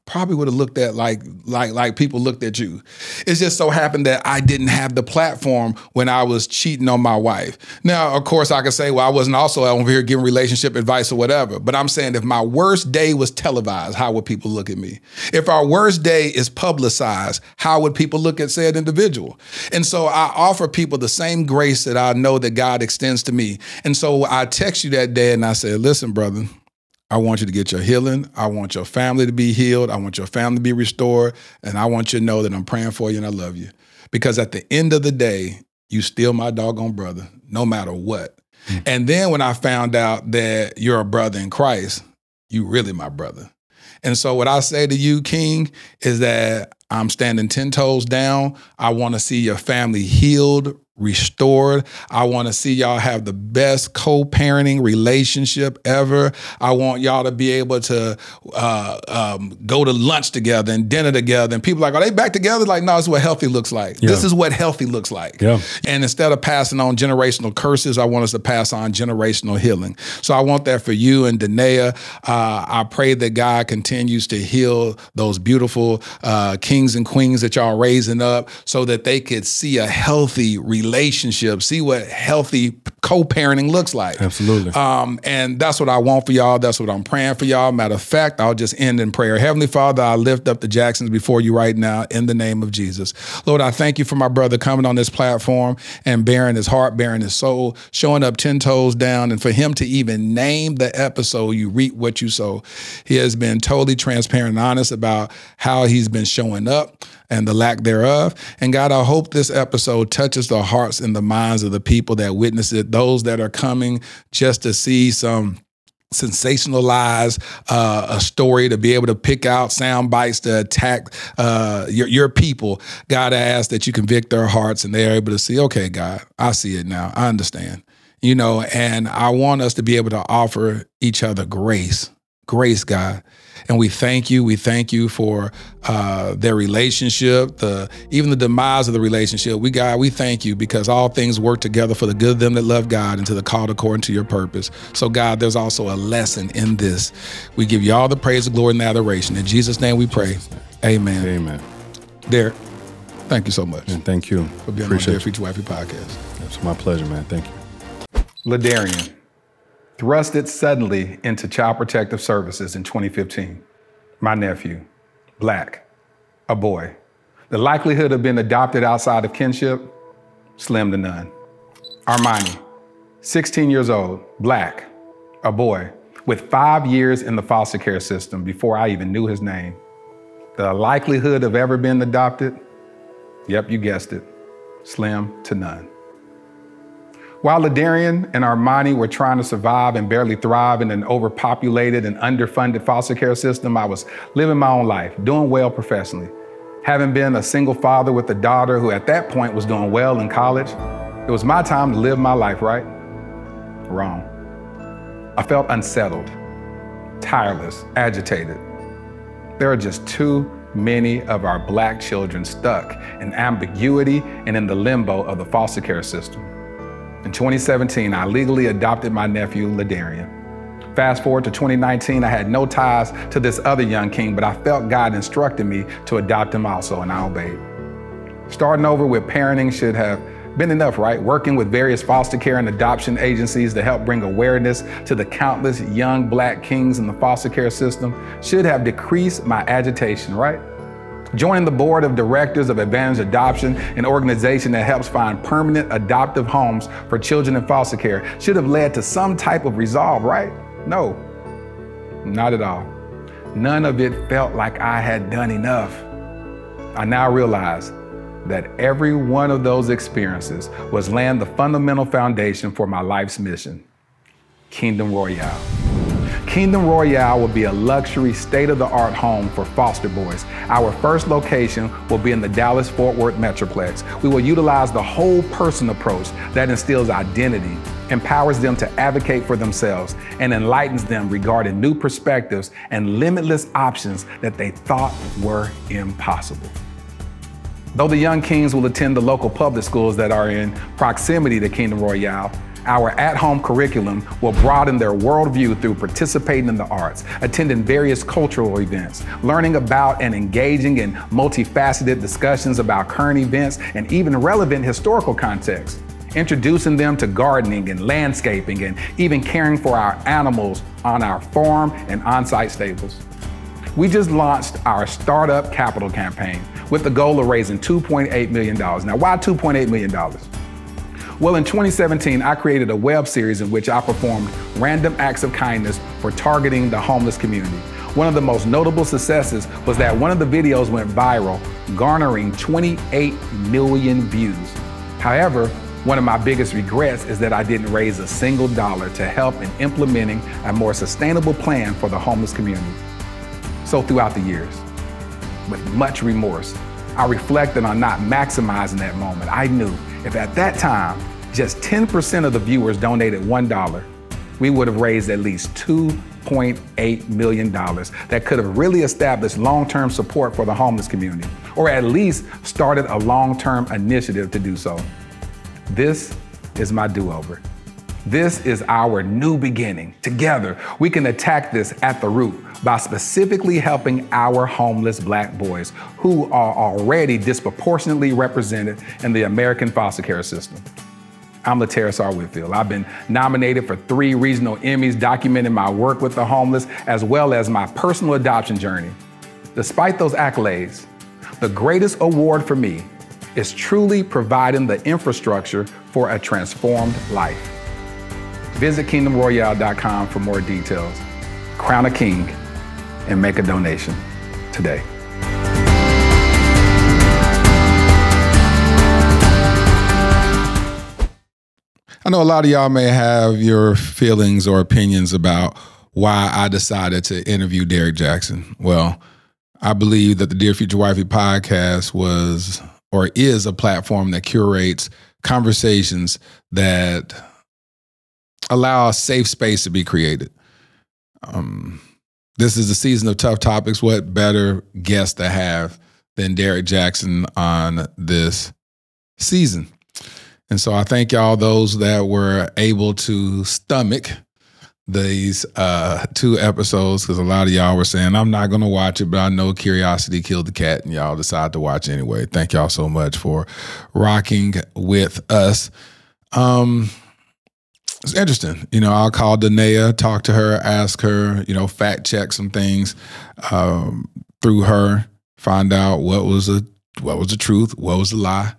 Speaker 1: probably would have looked at like like like people looked at you. It just so happened that I didn't have the platform when I was cheating on my wife. Now, of course, I could say, well, I wasn't also over here giving relationship advice or whatever. But I'm saying if my worst day was televised, how would people look at me? If our worst day is publicized, how would people look at said individual? And so I offer people the same grace that I know that God extends to me. And so I text you that day and I said, listen, brother. I want you to get your healing. I want your family to be healed. I want your family to be restored. And I want you to know that I'm praying for you and I love you. Because at the end of the day, you still my doggone brother, no matter what. Mm-hmm. And then when I found out that you're a brother in Christ, you really my brother. And so what I say to you, King, is that I'm standing 10 toes down. I want to see your family healed, restored. I want to see y'all have the best co-parenting relationship ever. I want y'all to be able to uh, um, go to lunch together and dinner together. And people are like, are they back together? Like, no, this is what healthy looks like.
Speaker 2: Yeah.
Speaker 1: This is what healthy looks like.
Speaker 2: Yeah.
Speaker 1: And instead of passing on generational curses, I want us to pass on generational healing. So I want that for you and Da'Naiia. Uh, I pray that God continues to heal those beautiful uh, kings and queens that y'all raising up so that they could see a healthy relationship, see what healthy co-parenting looks like.
Speaker 2: Absolutely.
Speaker 1: Um, and that's what I want for y'all. That's what I'm praying for y'all. Matter of fact, I'll just end in prayer. Heavenly Father, I lift up the Jacksons before you right now in the name of Jesus. Lord, I thank you for my brother coming on this platform and bearing his heart, bearing his soul, showing up 10 toes down, and for him to even name the episode, You Reap What You Sow. He has been totally transparent and honest about how he's been showing up and the lack thereof. And God, I hope this episode touches the hearts and the minds of the people that witness it, those that are coming just to see some sensationalize uh, a story to be able to pick out sound bites to attack uh, your, your people. God i ask that you convict their hearts and they're able to see okay god i see it now. I understand. You know and i want us to be able to offer each other grace. Grace god and we thank you we thank you for uh, their relationship the even the demise of the relationship. We god we thank you because all things work together for the good of them that love god and to the called according to your purpose. So god there's also a lesson in this. We give you all the praise the glory and the adoration. In jesus name we pray. Amen.
Speaker 2: Amen.
Speaker 1: Derrick thank you so much.
Speaker 2: And thank you.
Speaker 1: For being
Speaker 2: Appreciate
Speaker 1: on the Future Wifey podcast.
Speaker 2: It's my pleasure man. Thank you.
Speaker 1: Ladarian thrusted suddenly into Child Protective Services in 2015. My nephew, black, a boy. The likelihood of being adopted outside of kinship, slim to none. Armani, 16 years old, black, a boy, with five years in the foster care system before I even knew his name. The likelihood of ever being adopted, yep, you guessed it, slim to none. While Ladarian and Armani were trying to survive and barely thrive in an overpopulated and underfunded foster care system, I was living my own life, doing well professionally. Having been a single father with a daughter who at that point was doing well in college, it was my time to live my life, right? Wrong. I felt unsettled, tireless, agitated. There are just too many of our black children stuck in ambiguity and in the limbo of the foster care system. In 2017, I legally adopted my nephew, Ladarian. Fast forward to 2019, I had no ties to this other young king, but I felt God instructed me to adopt him also, and I obeyed. Starting over with parenting should have been enough, right? Working with various foster care and adoption agencies to help bring awareness to the countless young black kings in the foster care system should have decreased my agitation, right? Joining the board of directors of Advantage Adoption, an organization that helps find permanent adoptive homes for children in foster care, should have led to some type of resolve, right? No, not at all. None of it felt like I had done enough. I now realize that every one of those experiences was laying the fundamental foundation for my life's mission Kingdom Royale. Kingdom Royale will be a luxury, state of the art home for foster boys. Our first location will be in the Dallas Fort Worth Metroplex. We will utilize the whole person approach that instills identity, empowers them to advocate for themselves, and enlightens them regarding new perspectives and limitless options that they thought were impossible. Though the young kings will attend the local public schools that are in proximity to Kingdom Royale, our at home curriculum will broaden their worldview through participating in the arts, attending various cultural events, learning about and engaging in multifaceted discussions about current events and even relevant historical contexts introducing them to gardening and landscaping and even caring for our animals on our farm and on site stables. We just launched our Startup Capital campaign with the goal of raising $2.8 million. Now, why $2.8 million? Well, in 2017, I created a web series in which I performed random acts of kindness for targeting the homeless community. One of the most notable successes was that one of the videos went viral, garnering 28 million views. However, one of my biggest regrets is that I didn't raise a single dollar to help in implementing a more sustainable plan for the homeless community. So, throughout the years, with much remorse, I reflected on not maximizing that moment. I knew
Speaker 3: If at that time, just 10% of the viewers donated $1, we would have raised at least $2.8 million that could have really established long term support for the homeless community, or at least started a long term initiative to do so. This is my do over. This is our new beginning. Together, we can attack this at the root by specifically helping our homeless black boys who are already disproportionately represented in the American foster care system. I'm Laterra R. Whitfield. I've been nominated for three regional Emmys documenting my work with the homeless as well as my personal adoption journey. Despite those accolades, the greatest award for me is truly providing the infrastructure for a transformed life. Visit kingdomroyale.com for more details. Crown a king and make a donation today.
Speaker 1: I know a lot of y'all may have your feelings or opinions about why I decided to interview Derrick Jaxn. Well, I believe that the Dear Future Wifey podcast was or is a platform that curates conversations that allow a safe space to be created. Um, this is the season of tough topics. What better guest to have than Derrick Jaxn on this season? And so I thank y'all, those that were able to stomach these uh, two episodes, because a lot of y'all were saying, I'm not going to watch it, but I know curiosity killed the cat, and y'all decided to watch anyway. Thank y'all so much for rocking with us. Um, it's interesting. You know, I'll call Da'Naiia, talk to her, ask her, you know, fact check some things um, through her, find out what was a what was the truth, what was the lie,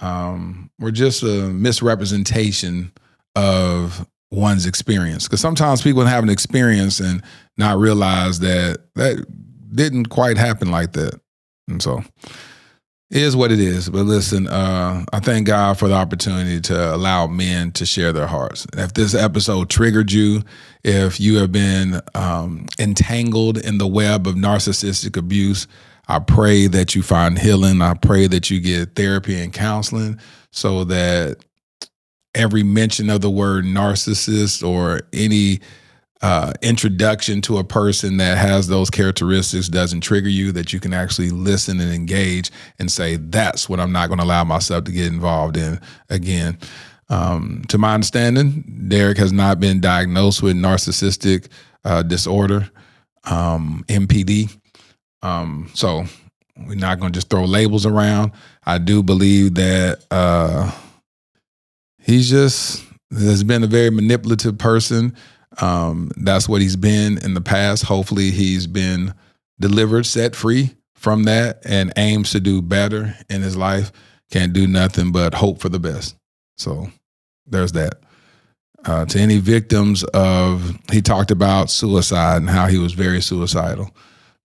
Speaker 1: um, or just a misrepresentation of one's experience. Because sometimes people have an experience and not realize that that didn't quite happen like that, and so is what it is. But listen, uh, I thank God for the opportunity to allow men to share their hearts. If this episode triggered you, if you have been um, entangled in the web of narcissistic abuse, I pray that you find healing. I pray that you get therapy and counseling so that every mention of the word narcissist or any uh, introduction to a person that has those characteristics doesn't trigger you, that you can actually listen and engage and say, that's what I'm not going to allow myself to get involved in again. Um, to my understanding, Derrick has not been diagnosed with narcissistic uh, disorder, um, NPD. Um, so we're not going to just throw labels around. I do believe that uh, he's just has been a very manipulative person. Um, that's what he's been in the past. Hopefully, he's been delivered, set free from that, and aims to do better in his life. Can't do nothing but hope for the best. So there's that. Uh, to any victims of, he talked about suicide and how he was very suicidal.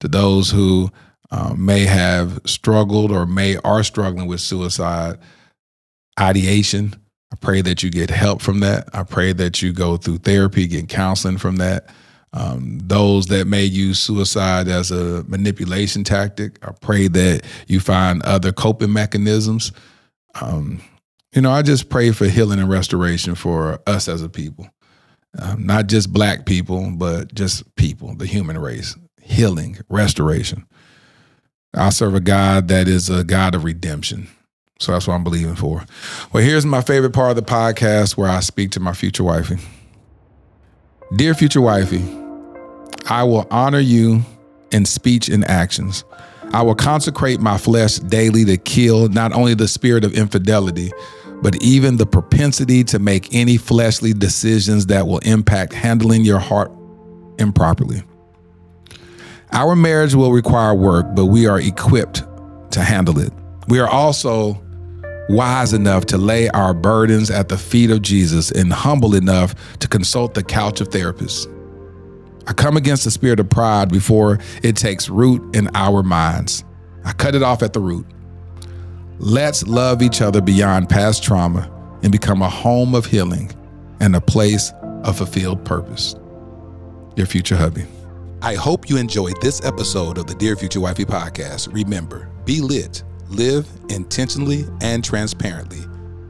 Speaker 1: To those who uh, may have struggled or may are struggling with suicide ideation, I pray that you get help from that. I pray that you go through therapy, get counseling from that. Um, those that may use suicide as a manipulation tactic, I pray that you find other coping mechanisms. Um, you know, I just pray for healing and restoration for us as a people, um, not just black people, but just people, the human race, healing, restoration. I serve a God that is a God of redemption. So that's what I'm believing for. Well, here's my favorite part of the podcast where I speak to my future wifey. Dear future wifey, I will honor you in speech and actions. I will consecrate my flesh daily to kill not only the spirit of infidelity, but even the propensity to make any fleshly decisions that will impact handling your heart improperly. Our marriage will require work, but we are equipped to handle it. We are also wise enough to lay our burdens at the feet of Jesus and humble enough to consult the couch of therapists. I come against the spirit of pride before it takes root in our minds. I cut it off at the root. Let's love each other beyond past trauma and become a home of healing and a place of fulfilled purpose. Your future hubby. I hope you enjoyed this episode of the Dear Future Wifey podcast. Remember, be lit, live intentionally and transparently,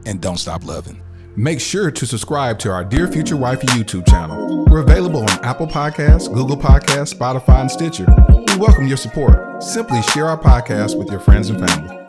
Speaker 13: and don't stop loving.
Speaker 1: Make sure to subscribe to our Dear Future Wifey YouTube channel. We're available on Apple Podcasts, Google Podcasts, Spotify, and Stitcher. We welcome your support. Simply share our podcast with your friends and family.